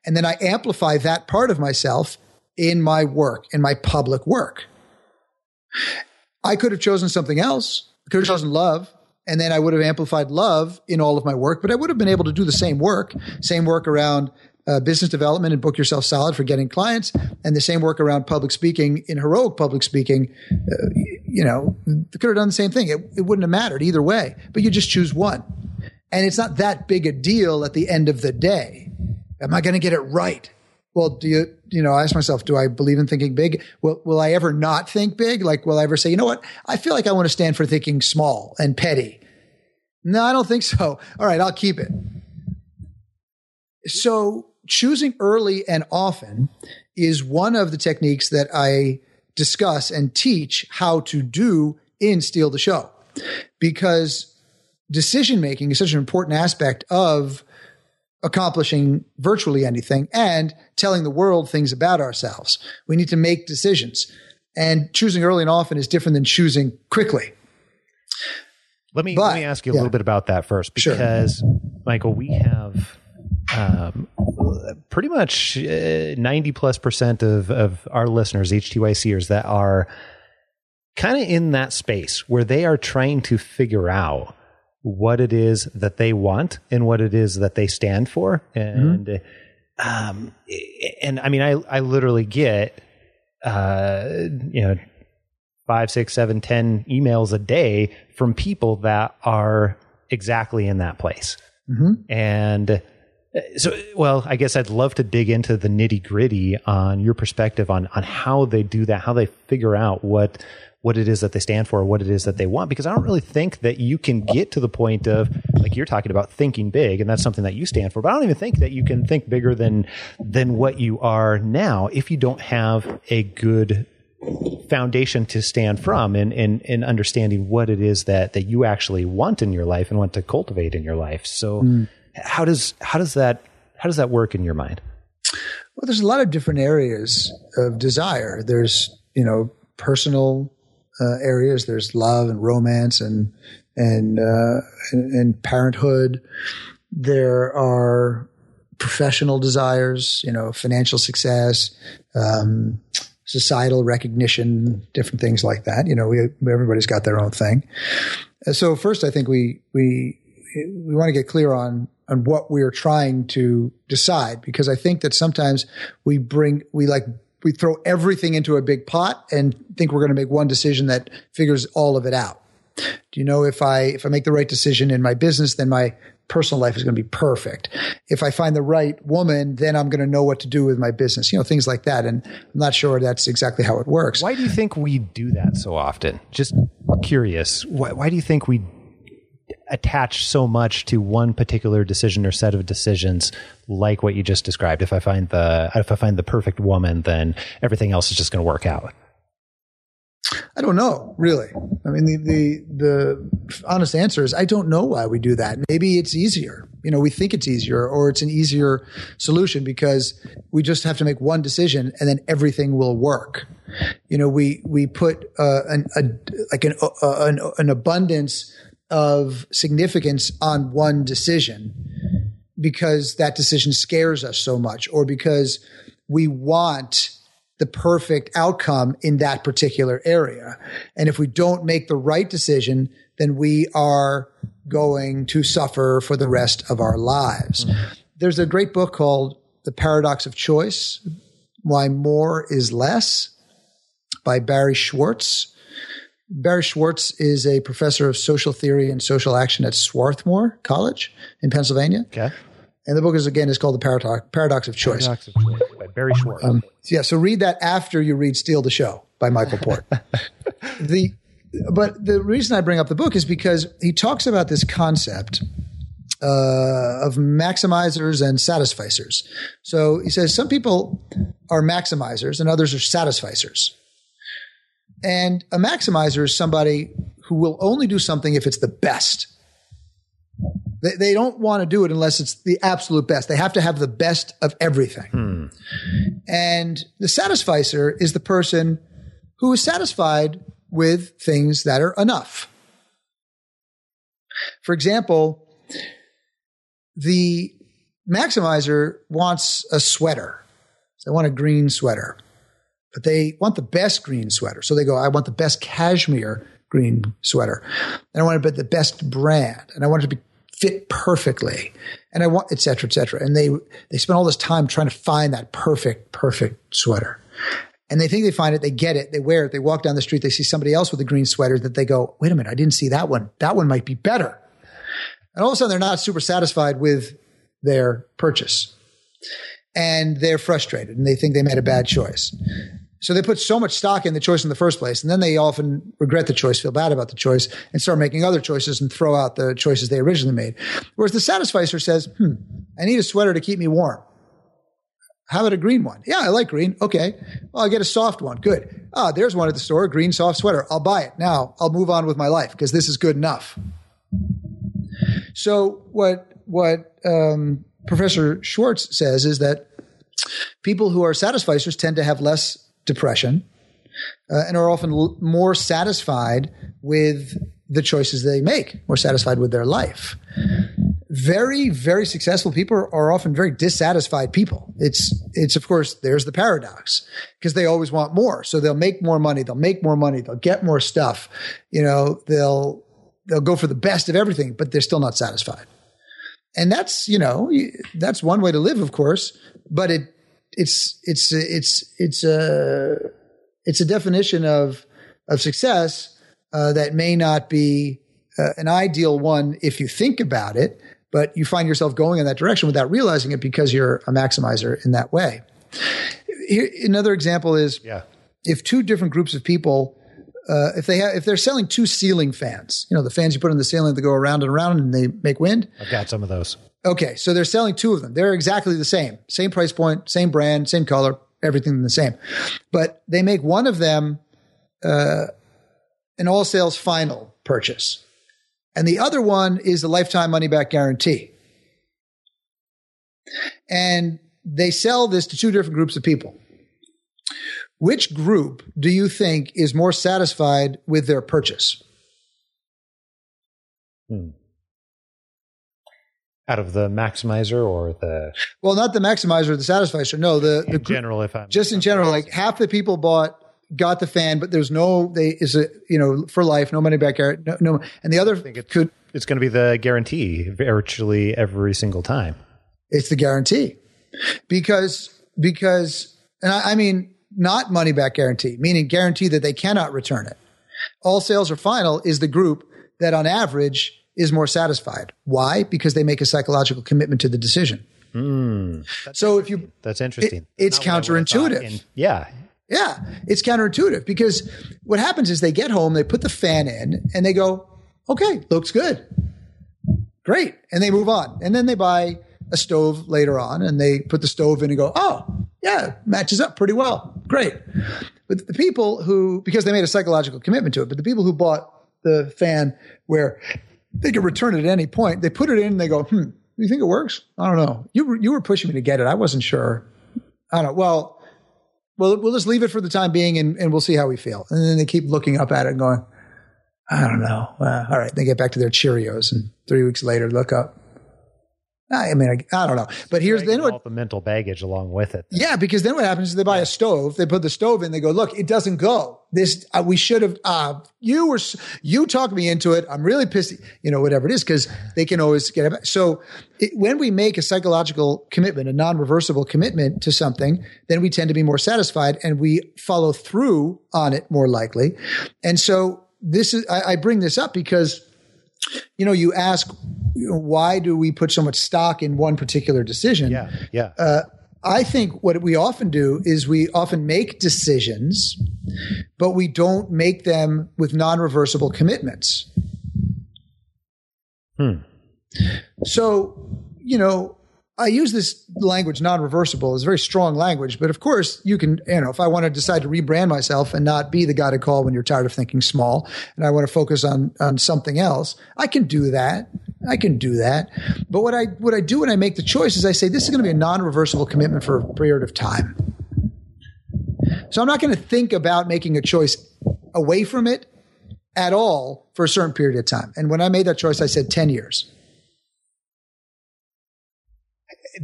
and then I amplify that part of myself in my work, in my public work. I could have chosen something else. I could have chosen love. And then I would have amplified love in all of my work, but I would have been able to do the same work, same work around uh, business development and book yourself solid for getting clients, and the same work around public speaking in heroic public speaking. Uh, you know, could have done the same thing. It, it wouldn't have mattered either way, but you just choose one. And it's not that big a deal at the end of the day. Am I going to get it right? well, do you, you know, I ask myself, do I believe in thinking big? Will, will I ever not think big? Like, will I ever say, you know what? I feel like I want to stand for thinking small and petty. No, I don't think so. All right, I'll keep it. So choosing early and often is one of the techniques that I discuss and teach how to do in Steal the Show because decision making is such an important aspect of accomplishing virtually anything and telling the world things about ourselves. We need to make decisions. And choosing early and often is different than choosing quickly. Let me but, let me ask you a yeah. little bit about that first, because sure. Michael, we have um, pretty much uh, ninety plus percent of of our listeners, HTYCers, that are kind of in that space where they are trying to figure out what it is that they want and what it is that they stand for. And, mm-hmm. um, and I mean, I, I literally get, uh, you know, five, six, seven, ten emails a day from people that are exactly in that place. Mm-hmm. And so, well, I guess I'd love to dig into the nitty gritty on your perspective on on how they do that, how they figure out what what it is that they stand for, what it is that they want. Because I don't really think that you can get to the point of like you're talking about thinking big, and that's something that you stand for. But I don't even think that you can think bigger than than what you are now if you don't have a good foundation to stand from and in, understanding what it is that, that you actually want in your life and want to cultivate in your life. So mm. How does how does that how does that work in your mind? Well, there's a lot of different areas of desire. There's you know personal uh, areas. There's love and romance and and, uh, and and parenthood. There are professional desires, you know, financial success, um, societal recognition, different things like that. You know, we, everybody's got their own thing. So first, I think we we we want to get clear on on what we are trying to decide because I think that sometimes we bring we like we throw everything into a big pot and think we're going to make one decision that figures all of it out. Do you know if I if I make the right decision in my business, then my personal life is going to be perfect. If I find the right woman, then I'm going to know what to do with my business, you know, things like that. And I'm not sure that's exactly how it works. Why do you think we do that so often? Just curious. Why, why do you think we attach so much to one particular decision or set of decisions like what you just described? If I find the, if I find the perfect woman, then everything else is just going to work out. I don't know, really. I mean, the, the, the honest answer is I don't know why we do that. Maybe it's easier. You know, we think it's easier or it's an easier solution because we just have to make one decision and then everything will work. You know, we, we put uh, an, a, like an, uh, an, an abundance of significance on one decision because that decision scares us so much or because we want the perfect outcome in that particular area. And if we don't make the right decision, then we are going to suffer for the rest of our lives. Mm-hmm. There's a great book called The Paradox of Choice Why More is Less by Barry Schwartz. Barry Schwartz is a professor of social theory and social action at Swarthmore College in Pennsylvania. Okay. And the book is again is called the Paradox, Paradox of Choice. Paradox of Choice by Barry Schwartz. Um, yeah, so read that after you read Steal the Show by Michael Port. the but the reason I bring up the book is because he talks about this concept uh, of maximizers and satisficers. So he says some people are maximizers and others are satisficers. And a maximizer is somebody who will only do something if it's the best. They, they don't want to do it unless it's the absolute best. They have to have the best of everything. Hmm. And the satisficer is the person who is satisfied with things that are enough. For example, the maximizer wants a sweater. They want a green sweater, but they want the best green sweater. So they go, I want the best cashmere green sweater. And I want to be the best brand. And I want it to be fit perfectly and I want, et cetera, et cetera. And they, they spend all this time trying to find that perfect, perfect sweater. And they think they find it, they get it, they wear it, they walk down the street, they see somebody else with a green sweater that they go, wait a minute, I didn't see that one. That one might be better. And all of a sudden they're not super satisfied with their purchase. And they're frustrated and they think they made a bad choice. So they put so much stock in the choice in the first place, and then they often regret the choice, feel bad about the choice, and start making other choices and throw out the choices they originally made. Whereas the satisficer says, hmm, I need a sweater to keep me warm. How about a green one? Yeah, I like green. Okay. Well, I'll get a soft one. Good. Ah, there's one at the store, green soft sweater. I'll buy it. Now I'll move on with my life because this is good enough. So what, what, um, Professor Schwartz says is that people who are satisficers tend to have less depression uh, and are often l- more satisfied with the choices they make, more satisfied with their life. very, very successful people are often very dissatisfied people. It's, it's of course, there's the paradox because they always want more. So they'll make more money. They'll make more money. They'll get more stuff. You know, they'll, they'll go for the best of everything, but they're still not satisfied. And that's, you know, that's one way to live, of course, but it, it's, it's, it's, it's a, it's a definition of, of success, uh, that may not be uh, an ideal one if you think about it but you find yourself going in that direction without realizing it because you're a maximizer in that way. Here, another example is yeah. if two different groups of people, uh, if they have, if they're selling two ceiling fans, you know, the fans you put in the ceiling that go around and around and they make wind. I've got some of those. Okay. So they're selling two of them. They're exactly the same, same price point, same brand, same color, everything the same. But they make one of them, uh, an all sales final purchase and the other one is the lifetime money back guarantee. And they sell this to two different groups of people. Which group do you think is more satisfied with their purchase? Hmm. Out of the maximizer or the well, not the maximizer, the satisficer No, the the general. If I'm just in general, like half the people bought got the fan, but there's no they is a you know for life, no money back. No, no and the other thing it could it's going to be the guarantee virtually every single time. It's the guarantee because because and I, I mean not money back guarantee, meaning guarantee that they cannot return it. All sales are final is the group that on average is more satisfied. Why? Because they make a psychological commitment to the decision. Mm, so if you that's interesting. It, it's counterintuitive. yeah, yeah, it's counterintuitive because what happens is they get home, they put the fan in, and they go, okay, looks good. Great. And they move on. And then they buy a stove later on and they put the stove in and go, oh, yeah, matches up pretty well. Great. But the people who, because they made a psychological commitment to it, but the people who bought the fan where they could return it at any point, they put it in and they go, hmm, you think it works? I don't know. You, you were pushing me to get it. I wasn't sure. I don't know. Well, well, we'll just leave it for the time being and, and we'll see how we feel. And then they keep looking up at it and going, I don't know. Uh, all right. They get back to their Cheerios and three weeks later look up. I mean, I, I don't know. But here's then what the mental baggage along with it. Yeah, because then what happens is they buy a stove, they put the stove in, they go, look, it doesn't go. This uh, we should have. Uh, you were you talked me into it. I'm really pissed. You know, whatever it is, because they can always get it. So it, when we make a psychological commitment, a non-reversible commitment to something, then we tend to be more satisfied and we follow through on it more likely. And so this is I, I bring this up because you know you ask you know, why do we put so much stock in one particular decision yeah yeah uh, I think what we often do is we often make decisions, but we don't make them with non reversible commitments. Hmm. So, you know, I use this language non-reversible. It's very strong language, but of course you can, you know, if I want to decide to rebrand myself and not be the guy to call when you're tired of thinking small and I want to focus on, on something else, I can do that. I can do that. But what I, what I do when I make the choice is I say, this is going to be a non-reversible commitment for a period of time. So I'm not going to think about making a choice away from it at all for a certain period of time. And when I made that choice, I said 10 years.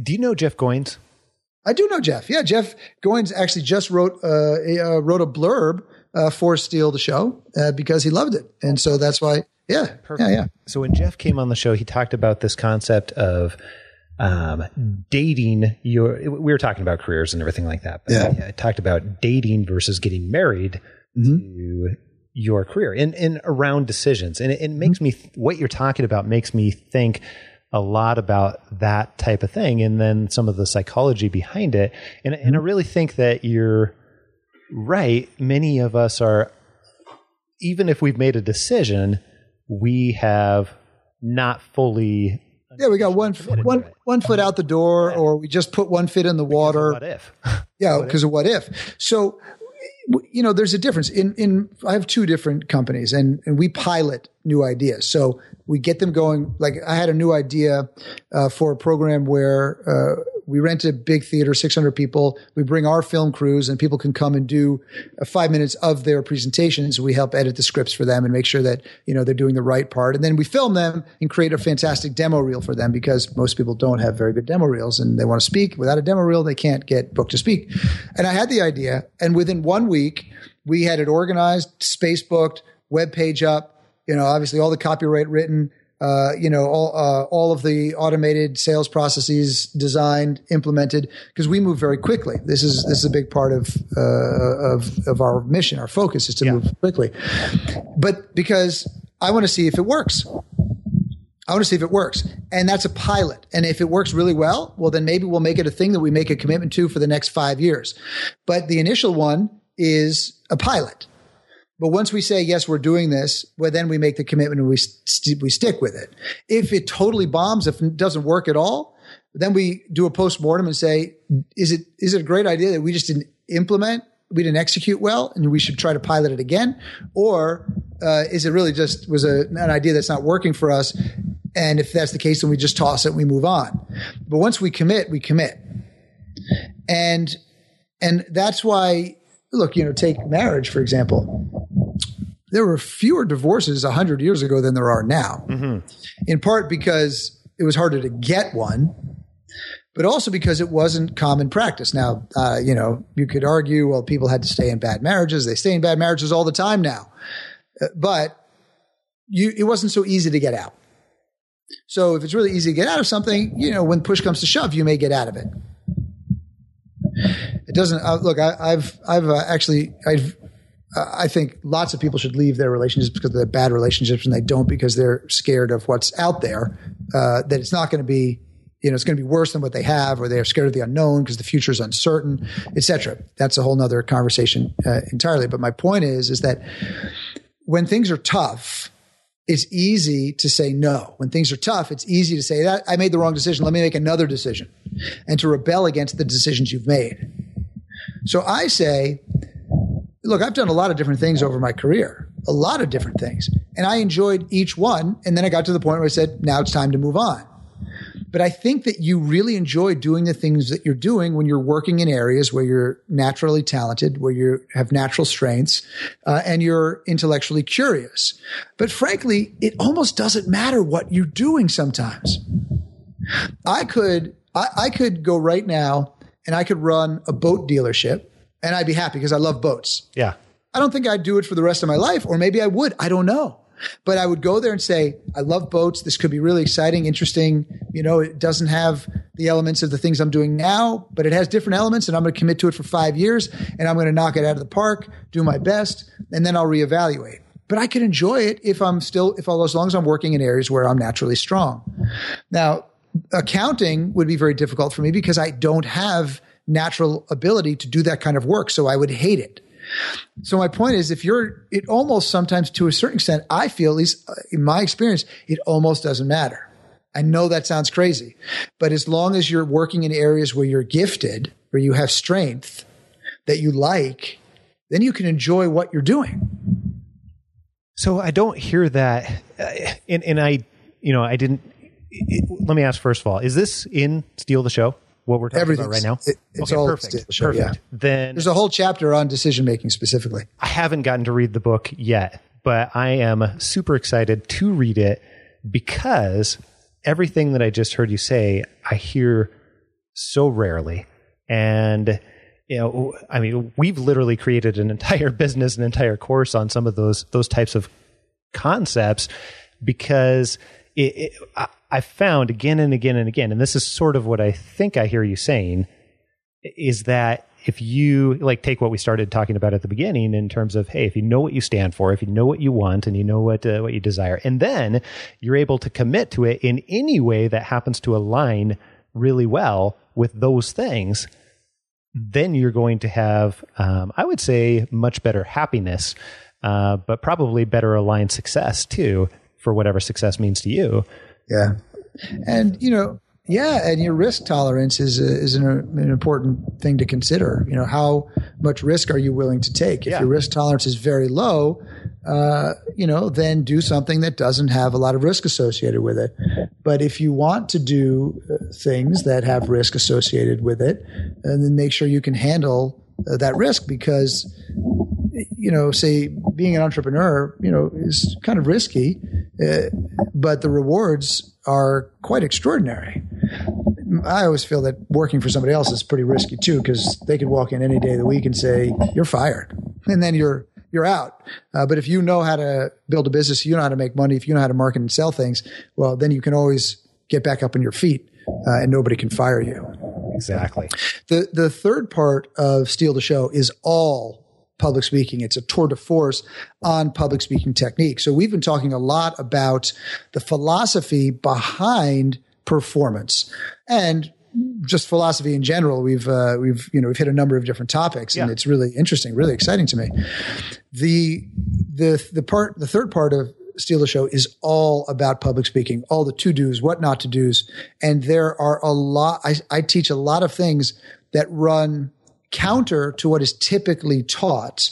Do you know Jeff Goins? I do know Jeff. Yeah, Jeff Goins actually just wrote uh, a, uh, wrote a blurb uh, for Steal the Show uh, because he loved it, and so that's why. Yeah, Perfect. yeah, yeah. So when Jeff came on the show, he talked about this concept of um, dating your. We were talking about careers and everything like that. But yeah, I talked about dating versus getting married mm-hmm. to your career and, and around decisions, and it, it makes mm-hmm. me what you're talking about makes me think a lot about that type of thing and then some of the psychology behind it. And, and I mm-hmm. really think that you're right. Many of us are, even if we've made a decision, we have not fully. Yeah, we got one one one foot out the door, or we just put one foot in the water. What if? Yeah, because of what if. So, you know, there's a difference. In in I have two different companies, and and we pilot new ideas. So we get them going. Like I had a new idea uh, for a program where uh, we rent a big theater, 600 people. We bring our film crews and people can come and do uh, five minutes of their presentations. We help edit the scripts for them and make sure that, you know, they're doing the right part. And then we film them and create a fantastic demo reel for them because most people don't have very good demo reels and they want to speak. Without a demo reel, they can't get booked to speak. And I had the idea and within one week, we had it organized, space booked, web page up, you know, obviously all the copyright written, uh, you know, all, uh, all of the automated sales processes designed, implemented, because we move very quickly. This is this is a big part of uh, of of our mission. Our focus is to Yeah. move quickly, but because I want to see if it works. I want to see if it works. And that's a pilot. And if it works really well, well, then maybe we'll make it a thing that we make a commitment to for the next five years. But the initial one is a pilot. But once we say, yes, we're doing this, well, then we make the commitment and we, st- we stick with it. If it totally bombs, if it doesn't work at all, then we do a post-mortem and say, is it, is it a great idea that we just didn't implement? We didn't execute well and we should try to pilot it again? Or uh, is it really just was a, an idea that's not working for us? And if that's the case, then we just toss it and we move on. But once we commit, we commit. And, and that's why, look, you know, take marriage, for example there were fewer divorces 100 years ago than there are now. In part because it was harder to get one, but also because it wasn't common practice. Now, uh, you know, you could argue, well, people had to stay in bad marriages. They stay in bad marriages all the time now. Uh, but you, it wasn't so easy to get out. So if it's really easy to get out of something, you know, when push comes to shove, you may get out of it. It doesn't uh, look. I, I've I've uh, actually I've I think lots of people should leave their relationships because they're bad relationships, and they don't because they're scared of what's out there. Uh, that it's not going to be, you know, it's going to be worse than what they have, or they're scared of the unknown because the future is uncertain, etc. That's a whole nother conversation uh, entirely. But my point is, is that when things are tough, it's easy to say no. When things are tough, it's easy to say that I made the wrong decision. Let me make another decision, and to rebel against the decisions you've made. So I say, look, I've done a lot of different things over my career, a lot of different things. And I enjoyed each one. And then I got to the point where I said, now it's time to move on. But I think that you really enjoy doing the things that you're doing when you're working in areas where you're naturally talented, where you have natural strengths, uh, and you're intellectually curious. But frankly, it almost doesn't matter what you're doing sometimes. I could, I, I could go right now and I could run a boat dealership and I'd be happy because I love boats. Yeah. I don't think I'd do it for the rest of my life, or maybe I would. I don't know. But I would go there and say, I love boats. This could be really exciting, interesting. You know, it doesn't have the elements of the things I'm doing now, but it has different elements, and I'm going to commit to it for five years, and I'm going to knock it out of the park, do my best, and then I'll reevaluate. But I could enjoy it if I'm still, if I, as long as I'm working in areas where I'm naturally strong. Now, accounting would be very difficult for me because I don't have natural ability to do that kind of work. So I would hate it. So my point is, if you're, it almost sometimes to a certain extent, I feel, at least uh, in my experience, it almost doesn't matter. I know that sounds crazy, but as long as you're working in areas where you're gifted, where you have strength that you like, then you can enjoy what you're doing. So I don't hear that, uh, and and I, you know, I didn't. It, let me ask first of all: Is this in Steal the Show? What we're talking about right now? It- it's okay, all perfect. Show, perfect. yeah. Then There's a whole chapter on decision making specifically. I haven't gotten to read the book yet, but I am super excited to read it because everything that I just heard you say, I hear so rarely. And, you know, I mean, we've literally created an entire business, an entire course on some of those, those types of concepts because it, it, I, found again and again and again, and this is sort of what I think I hear you saying, is that if you like take what we started talking about at the beginning in terms of hey if you know what you stand for if you know what you want and you know what uh, what you desire and then you're able to commit to it in any way that happens to align really well with those things then you're going to have um, i would say much better happiness uh, but probably better aligned success too for whatever success means to you Yeah. And, you know, yeah, and your risk tolerance is a, is an, an important thing to consider. You know, how much risk are you willing to take? If Yeah. your risk tolerance is very low, uh, you know, then do something that doesn't have a lot of risk associated with it. But if you want to do things that have risk associated with it, and then make sure you can handle uh, that risk because you know, say being an entrepreneur, you know, is kind of risky, uh, but the rewards are quite extraordinary. I always feel that working for somebody else is pretty risky too, because they could walk in any day of the week and say you're fired, and then you're you're out. Uh, but if you know how to build a business, you know how to make money, if you know how to market and sell things, well, then you can always get back up on your feet, uh, and nobody can fire you. Exactly. The the third part of Steal the Show is all public speaking. It's a tour de force on public speaking technique. So we've been talking a lot about the philosophy behind performance and just philosophy in general. We've uh, we've you know we've hit a number of different topics, and Yeah. it's really interesting, really exciting to me. The the the part the third part of Steal the Show is all about public speaking, all the to dos, what not to dos, and there are a lot. I, I teach a lot of things that run counter to what is typically taught,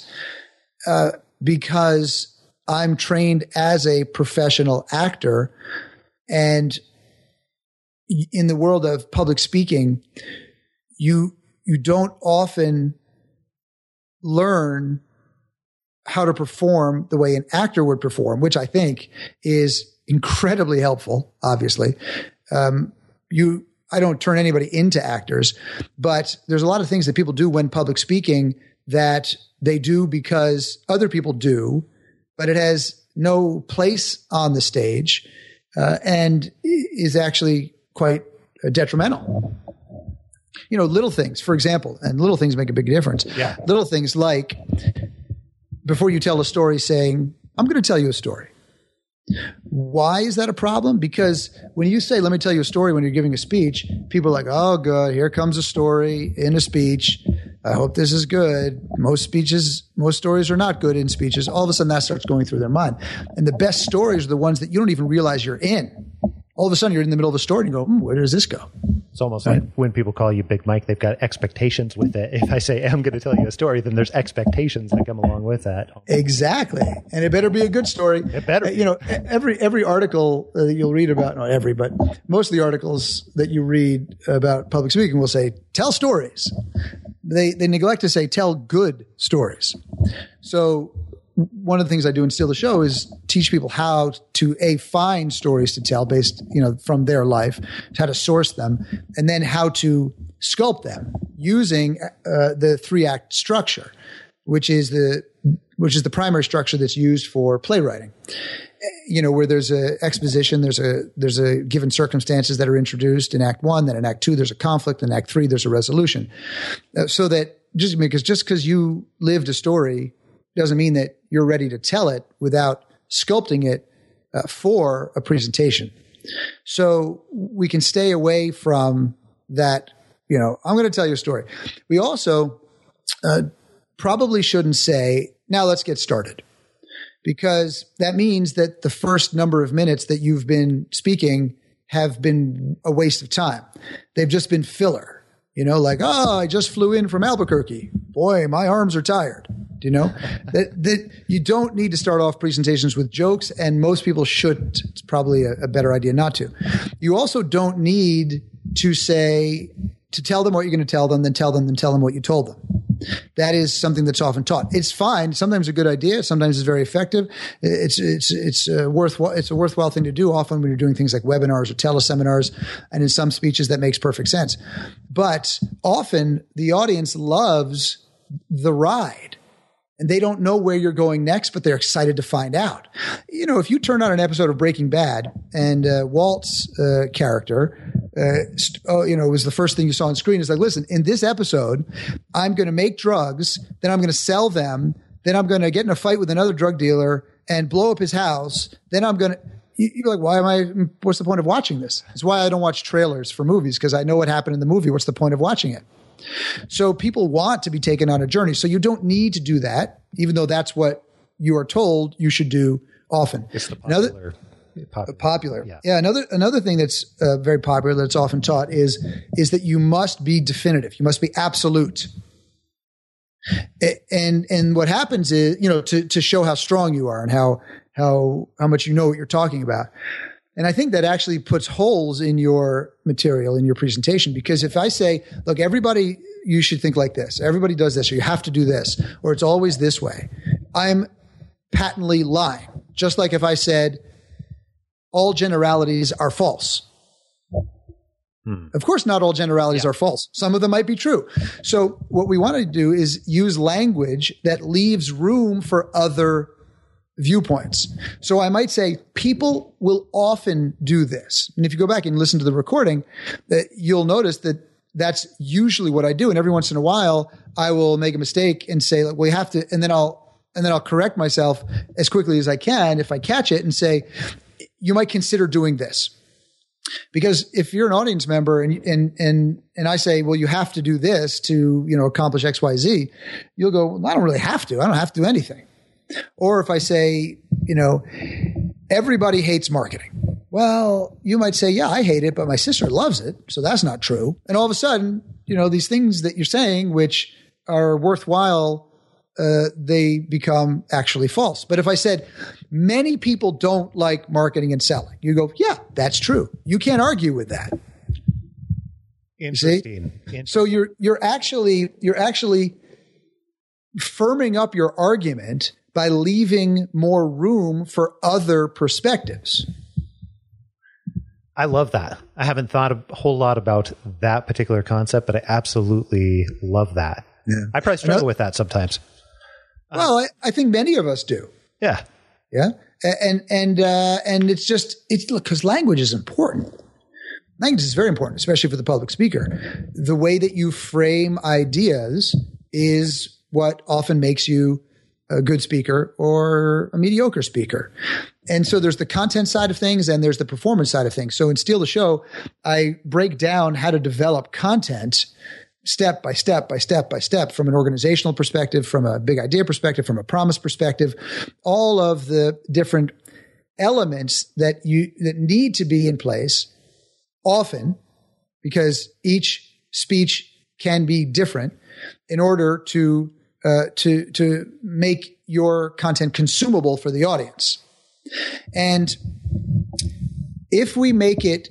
uh, because I'm trained as a professional actor, and in the world of public speaking, you you don't often learn how to perform the way an actor would perform, which I think is incredibly helpful. Obviously, um, you I don't turn anybody into actors, but there's a lot of things that people do when public speaking that they do because other people do, but it has no place on the stage uh, and is actually quite uh, detrimental. You know, little things, for example, and little things make a big difference. Yeah. Little things like before you tell a story, saying, I'm going to tell you a story. Why is that a problem? Because when you say, let me tell you a story when you're giving a speech, people are like, oh, good, here comes a story in a speech. I hope this is good. Most speeches, most stories are not good in speeches. All of a sudden that starts going through their mind. And the best stories are the ones that you don't even realize you're in. All of a sudden you're in the middle of a story and you go, hmm, where does this go? It's almost like when people call you Big Mike, they've got expectations with it. If I say I'm going to tell you a story, then there's expectations that come along with that. Exactly, and it better be a good story. It better Uh, be. You know, every every article uh, that you'll read about, not every, but most of the articles that you read about public speaking will say tell stories. They they neglect to say tell good stories. So one of the things I do in Steal the Show is teach people how to a find stories to tell based, you know, from their life, how to source them, and then how to sculpt them using uh, the three act structure, which is the which is the primary structure that's used for playwriting. You know, where there's a exposition, there's a there's a given circumstances that are introduced in Act One. Then in Act Two, there's a conflict. In Act Three, there's a resolution. Uh, so that just because just because you lived a story doesn't mean that you're ready to tell it without sculpting it uh, for a presentation. So we can stay away from that. You know, I'm going to tell you a story. We also uh, probably shouldn't say, now let's get started. Because that means that the first number of minutes that you've been speaking have been a waste of time. They've just been filler. You know, like, oh, I just flew in from Albuquerque. Boy, my arms are tired. Do you know that, that you don't need to start off presentations with jokes, and most people shouldn't. It's probably a, a better idea not to. You also don't need to say to tell them what you're going to tell them, then tell them, then tell them what you told them. That is something that's often taught. It's fine. Sometimes a good idea. Sometimes it's very effective. It's it's it's a worthwhile. It's a worthwhile thing to do. Often when you're doing things like webinars or teleseminars, and in some speeches that makes perfect sense. But often the audience loves the ride and they don't know where you're going next, but they're excited to find out. You know, if you turn on an episode of Breaking Bad and uh, Walt's uh, character, uh, st- oh, you know, was the first thing you saw on screen. It's like, listen, in this episode, I'm going to make drugs, then I'm going to sell them, then I'm going to get in a fight with another drug dealer and blow up his house. Then I'm going to. You're like, why am I? What's the point of watching this? It's why I don't watch trailers for movies because I know what happened in the movie. What's the point of watching it? So people want to be taken on a journey. So you don't need to do that, even though that's what you are told you should do often. It's the Another- popular. popular. popular. Yeah. Yeah. Another another thing that's uh, very popular that's often taught is is that you must be definitive. You must be absolute. And and what happens is you know to to show how strong you are and how how how much you know what you're talking about. And I think that actually puts holes in your material, in your presentation, because if I say, look, everybody, you should think like this. Everybody does this, or you have to do this, or it's always this way. I'm patently lying. Just like if I said, all generalities are false. Hmm. Of course, not all generalities yeah. are false. Some of them might be true. So, what we want to do is use language that leaves room for other viewpoints. So, I might say people will often do this. And if you go back and listen to the recording, that you'll notice that that's usually what I do. And every once in a while, I will make a mistake and say, like, we have to, and then I'll, and then I'll correct myself as quickly as I can if I catch it and say, you might consider doing this. Because if you're an audience member and, and, and, and I say, well, you have to do this to, you know, accomplish X, Y, Z, you'll go, well, I don't really have to. I don't have to do anything. Or if I say, you know, everybody hates marketing. Well, you might say, yeah, I hate it, but my sister loves it. So that's not true. And all of a sudden, you know, these things that you're saying, which are worthwhile uh, they become actually false. But if I said many people don't like marketing and selling, you go, yeah, that's true. You can't argue with that. Interesting. Interesting. So you're you're actually you're actually firming up your argument by leaving more room for other perspectives. I love that. I haven't thought a whole lot about that particular concept, but I absolutely love that. Yeah. I probably struggle with that sometimes. Well, I, I think many of us do. Yeah. Yeah. And, and, uh, and it's just, it's because language is important. Language is very important, especially for the public speaker. The way that you frame ideas is what often makes you a good speaker or a mediocre speaker. And so there's the content side of things and there's the performance side of things. So in Steal the Show, I break down how to develop content step by step by step by step from an organizational perspective, from a big idea perspective, from a promise perspective, all of the different elements that you that need to be in place often because each speech can be different in order to uh, to to make your content consumable for the audience. And if we make it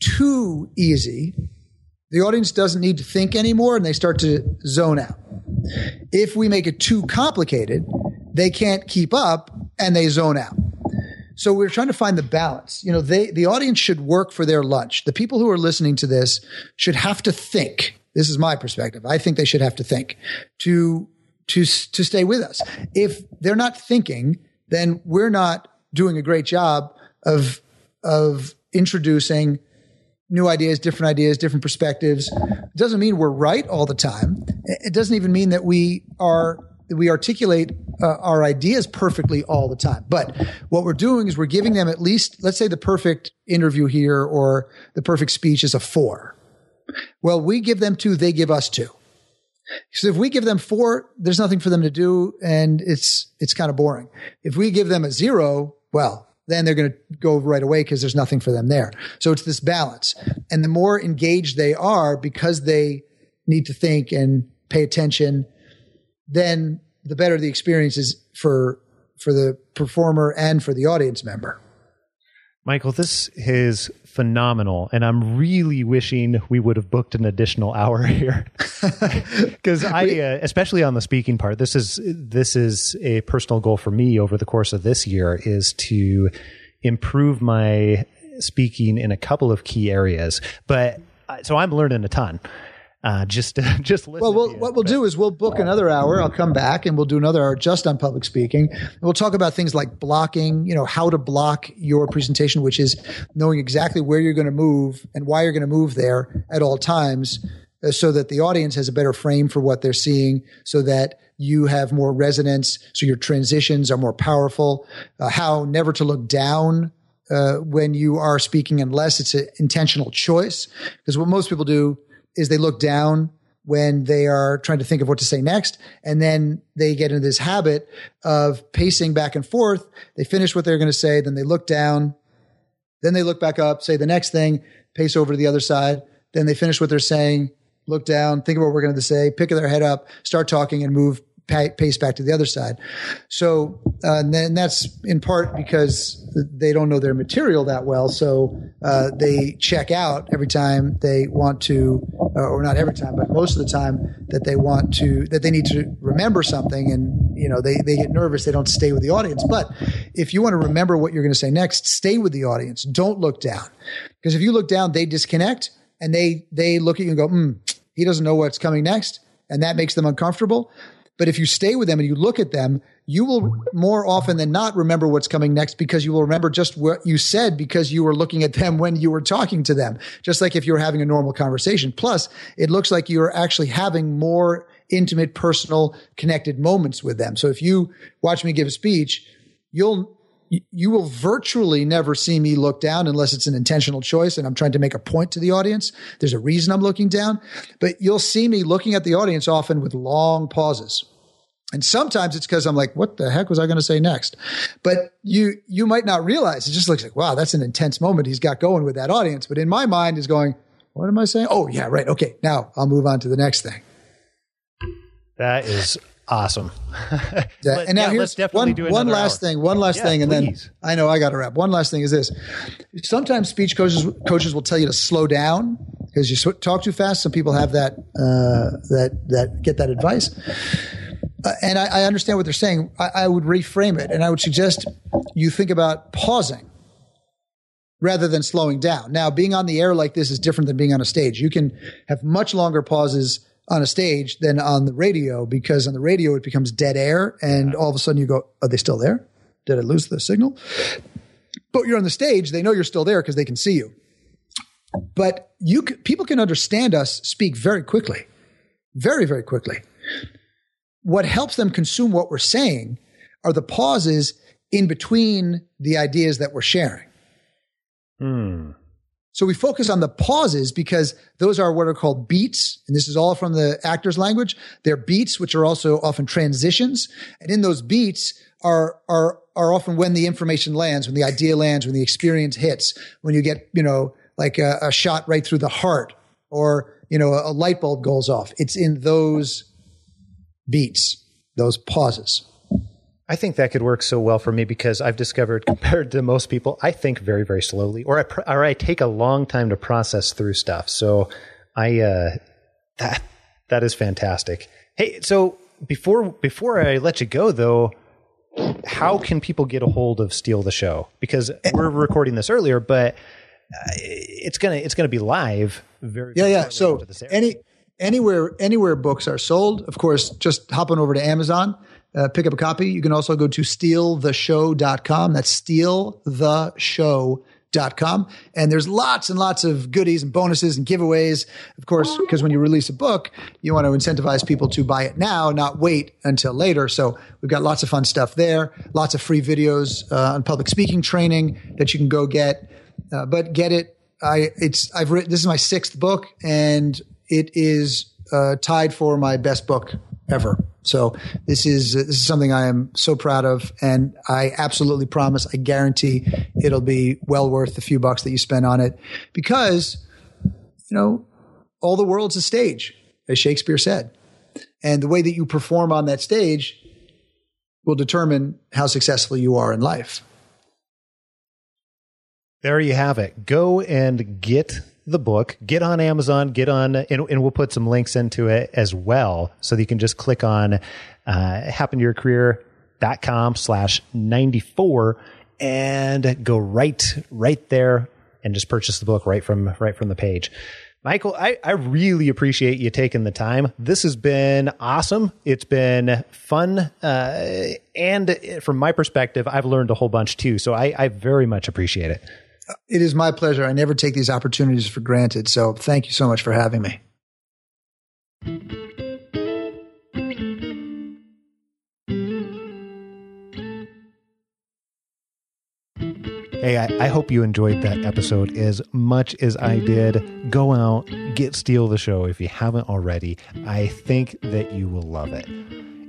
too easy, the audience doesn't need to think anymore and they start to zone out. If we make it too complicated, they can't keep up and they zone out. So we're trying to find the balance. You know, they, the audience should work for their lunch. The people who are listening to this should have to think. This is my perspective. I think they should have to think to, to, to stay with us. If they're not thinking, then we're not doing a great job of, of introducing new ideas, different ideas, different perspectives. It doesn't mean we're right all the time. It doesn't even mean that we are we articulate uh, our ideas perfectly all the time. But what we're doing is we're giving them at least, let's say the perfect interview here or the perfect speech is a four. Well, we give them two, they give us two. So if we give them four, there's nothing for them to do and it's, it's kind of boring. If we give them a zero, well, then they're going to go right away because there's nothing for them there. So it's this balance. And the more engaged they are because they need to think and pay attention, then the better the experience is for for the performer and for the audience member. Michael, this is phenomenal, and I'm really wishing we would have booked an additional hour here because I, uh, especially on the speaking part, this is this is a personal goal for me over the course of this year is to improve my speaking in a couple of key areas. But uh, so I'm learning a ton uh, just just listen. well, we'll what we'll do is we'll book another hour. I'll come back and we'll do another hour just on public speaking. we'll talk about things like blocking, you know, how to block your presentation, which is knowing exactly where you're going to move and why you're going to move there at all times, uh, so that the audience has a better frame for what they're seeing, so that you have more resonance, so your transitions are more powerful. Uh, how never to look down uh, when you are speaking unless it's an intentional choice, because what most people do is they look down when they are trying to think of what to say next. And then they get into this habit of pacing back and forth. They finish what they're going to say. Then they look down. Then they look back up, say the next thing, pace over to the other side. Then they finish what they're saying, look down, think about what we're going to say, pick their head up, start talking and move pace back to the other side. So, uh, and then that's in part because they don't know their material that well. So uh, they check out every time they want to, uh, or not every time, but most of the time that they want to, that they need to remember something and, you know, they, they get nervous. They don't stay with the audience. But if you want to remember what you're going to say next, stay with the audience. Don't look down. Because if you look down, they disconnect and they, they look at you and go, hmm, he doesn't know what's coming next. And that makes them uncomfortable. But if you stay with them and you look at them, you will more often than not remember what's coming next because you will remember just what you said because you were looking at them when you were talking to them. Just like if you were having a normal conversation. Plus, it looks like you're actually having more intimate, personal, connected moments with them. So if you watch me give a speech, you'll you will virtually never see me look down unless it's an intentional choice and I'm trying to make a point to the audience. There's a reason I'm looking down, but you'll see me looking at the audience often with long pauses. And sometimes it's because I'm like, what the heck was I going to say next? But you, you might not realize it just looks like, wow, that's an intense moment he's got going with that audience. But in my mind is going, what am I saying? Oh, yeah, right. Okay. Now I'll move on to the next thing. That is awesome. yeah, and now yeah, here's one, one last hour. thing, one last yeah, thing. And please. then I know I got to wrap. One last thing is this. Sometimes speech coaches, coaches will tell you to slow down because you talk too fast. Some people have that, uh, that, that get that advice uh, and I, I, understand what they're saying. I, I would reframe it, and I would suggest you think about pausing rather than slowing down. Now, being on the air like this is different than being on a stage. You can have much longer pauses on a stage than on the radio because on the radio it becomes dead air, and all of a sudden you go, "Are they still there? Did I lose the signal?" But you're on the stage; they know you're still there because they can see you. But you, people can understand us speak very quickly, very, very quickly what helps them consume what we're saying are the pauses in between the ideas that we're sharing. Hmm. So we focus on the pauses because those are what are called beats. And this is all from the actor's language. They're beats, which are also often transitions. And in those beats are, are, are often when the information lands, when the idea lands, when the experience hits, when you get, you know, like a, a shot right through the heart or, you know, a, a light bulb goes off. It's in those beats, those pauses. I think that could work so well for me because I've discovered, compared to most people, I think very, very slowly, or I or I take a long time to process through stuff. So I uh, that that is fantastic. Hey, so before before I let you go, though, how can people get a hold of Steal the Show? Because we're recording this earlier, but uh, it's gonna it's gonna be live. Very yeah, yeah. So any anywhere anywhere books are sold. Of course, just hop on over to Amazon, uh, pick up a copy. You can also go to stealtheshow.com. That's stealtheshow.com. And there's lots and lots of goodies and bonuses and giveaways. Of course, because when you release a book, you want to incentivize people to buy it now, not wait until later. So we've got lots of fun stuff there, lots of free videos uh, on public speaking training that you can go get. Uh, but get it. I it's I've written this is my sixth book and it is uh, tied for my best book ever. So this is uh, this is something I am so proud of, and I absolutely promise, I guarantee, it'll be well worth the few bucks that you spend on it, because you know all the world's a stage, as Shakespeare said, and the way that you perform on that stage will determine how successful you are in life. There you have it. Go and get the book, get on Amazon, get on, and, and, we'll put some links into it as well. So that you can just click on uh, happentoyourcareer.com slash 94 and go right, right there and just purchase the book right from, right from the page. Michael, I, I really appreciate you taking the time. This has been awesome. It's been fun. Uh, and from my perspective, I've learned a whole bunch too. So I, I very much appreciate it. It is my pleasure. I never take these opportunities for granted. So thank you so much for having me. Hey, I, I, hope you enjoyed that episode as much as I did. Go out, get Steal the Show if you haven't already. I think that you will love it.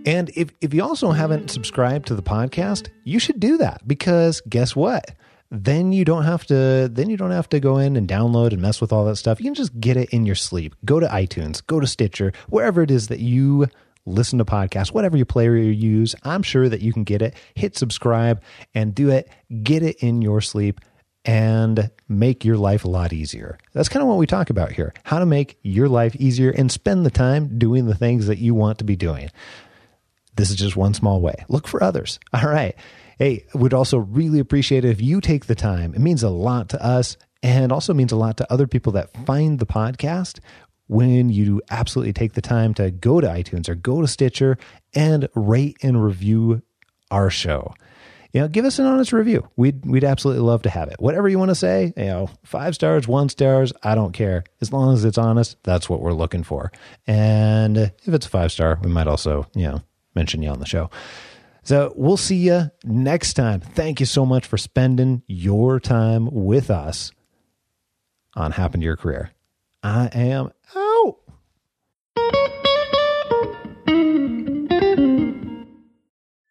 And if, if you also haven't subscribed to the podcast, you should do that because guess what? Then you don't have to then you don't have to go in and download and mess with all that stuff. You can just get it in your sleep. Go to iTunes, go to Stitcher, wherever it is that you listen to podcasts, whatever you player you use. I'm sure that you can get it. Hit subscribe and do it. Get it in your sleep and make your life a lot easier. That's kind of what we talk about here how to make your life easier and spend the time doing the things that you want to be doing. This is just one small way. Look for others. All right. Hey, would also really appreciate it if you take the time. It means a lot to us and also means a lot to other people that find the podcast when you absolutely take the time to go to iTunes or go to Stitcher and rate and review our show. You know, give us an honest review. We'd we'd absolutely love to have it. Whatever you want to say, you know, five stars, one stars, I don't care. As long as it's honest, that's what we're looking for. And if it's a five star, we might also, you know, mention you on the show. So we'll see you next time. Thank you so much for spending your time with us on Happen to Your Career. I am out.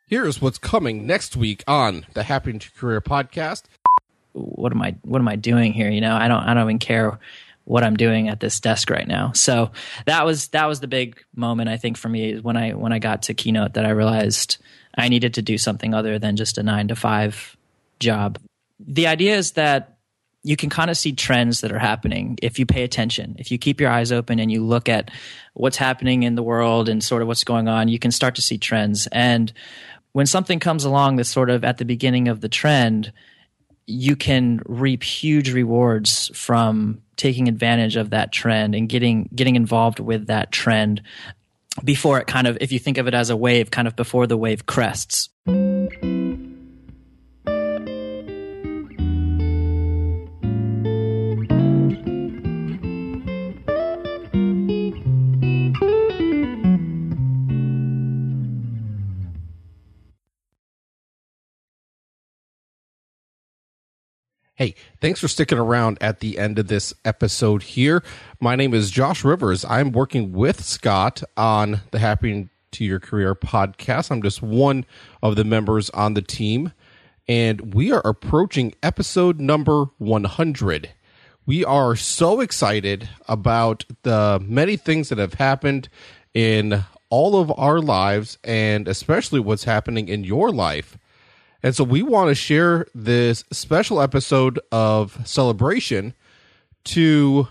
Here's what's coming next week on the Happy to Career podcast. What am I what am I doing here? You know, I don't I don't even care what I'm doing at this desk right now. So that was that was the big moment I think for me when I when I got to keynote that I realized I needed to do something other than just a 9 to 5 job. The idea is that you can kind of see trends that are happening if you pay attention. If you keep your eyes open and you look at what's happening in the world and sort of what's going on, you can start to see trends. And when something comes along that's sort of at the beginning of the trend, you can reap huge rewards from taking advantage of that trend and getting getting involved with that trend before it kind of if you think of it as a wave kind of before the wave crests. Thanks for sticking around at the end of this episode here. My name is Josh Rivers. I'm working with Scott on the Happen to Your Career podcast. I'm just one of the members on the team, and we are approaching episode number 100. We are so excited about the many things that have happened in all of our lives, and especially what's happening in your life and so we want to share this special episode of Celebration to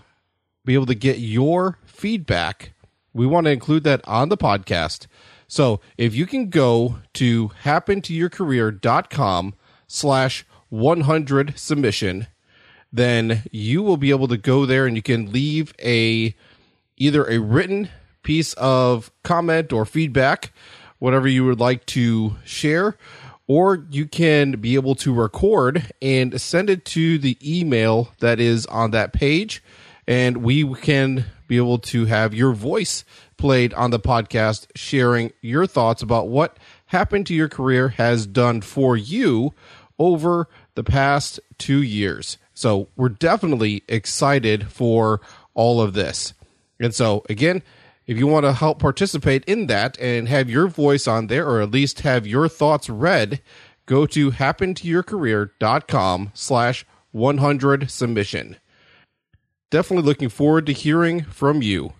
be able to get your feedback. We want to include that on the podcast. So if you can go to happentoyourcareer.com slash 100 submission, then you will be able to go there and you can leave a either a written piece of comment or feedback, whatever you would like to share, or you can be able to record and send it to the email that is on that page and we can be able to have your voice played on the podcast sharing your thoughts about what happened to your career has done for you over the past 2 years. So, we're definitely excited for all of this. And so, again, if you want to help participate in that and have your voice on there, or at least have your thoughts read, go to happentoyourcareer.com slash 100 submission. Definitely looking forward to hearing from you.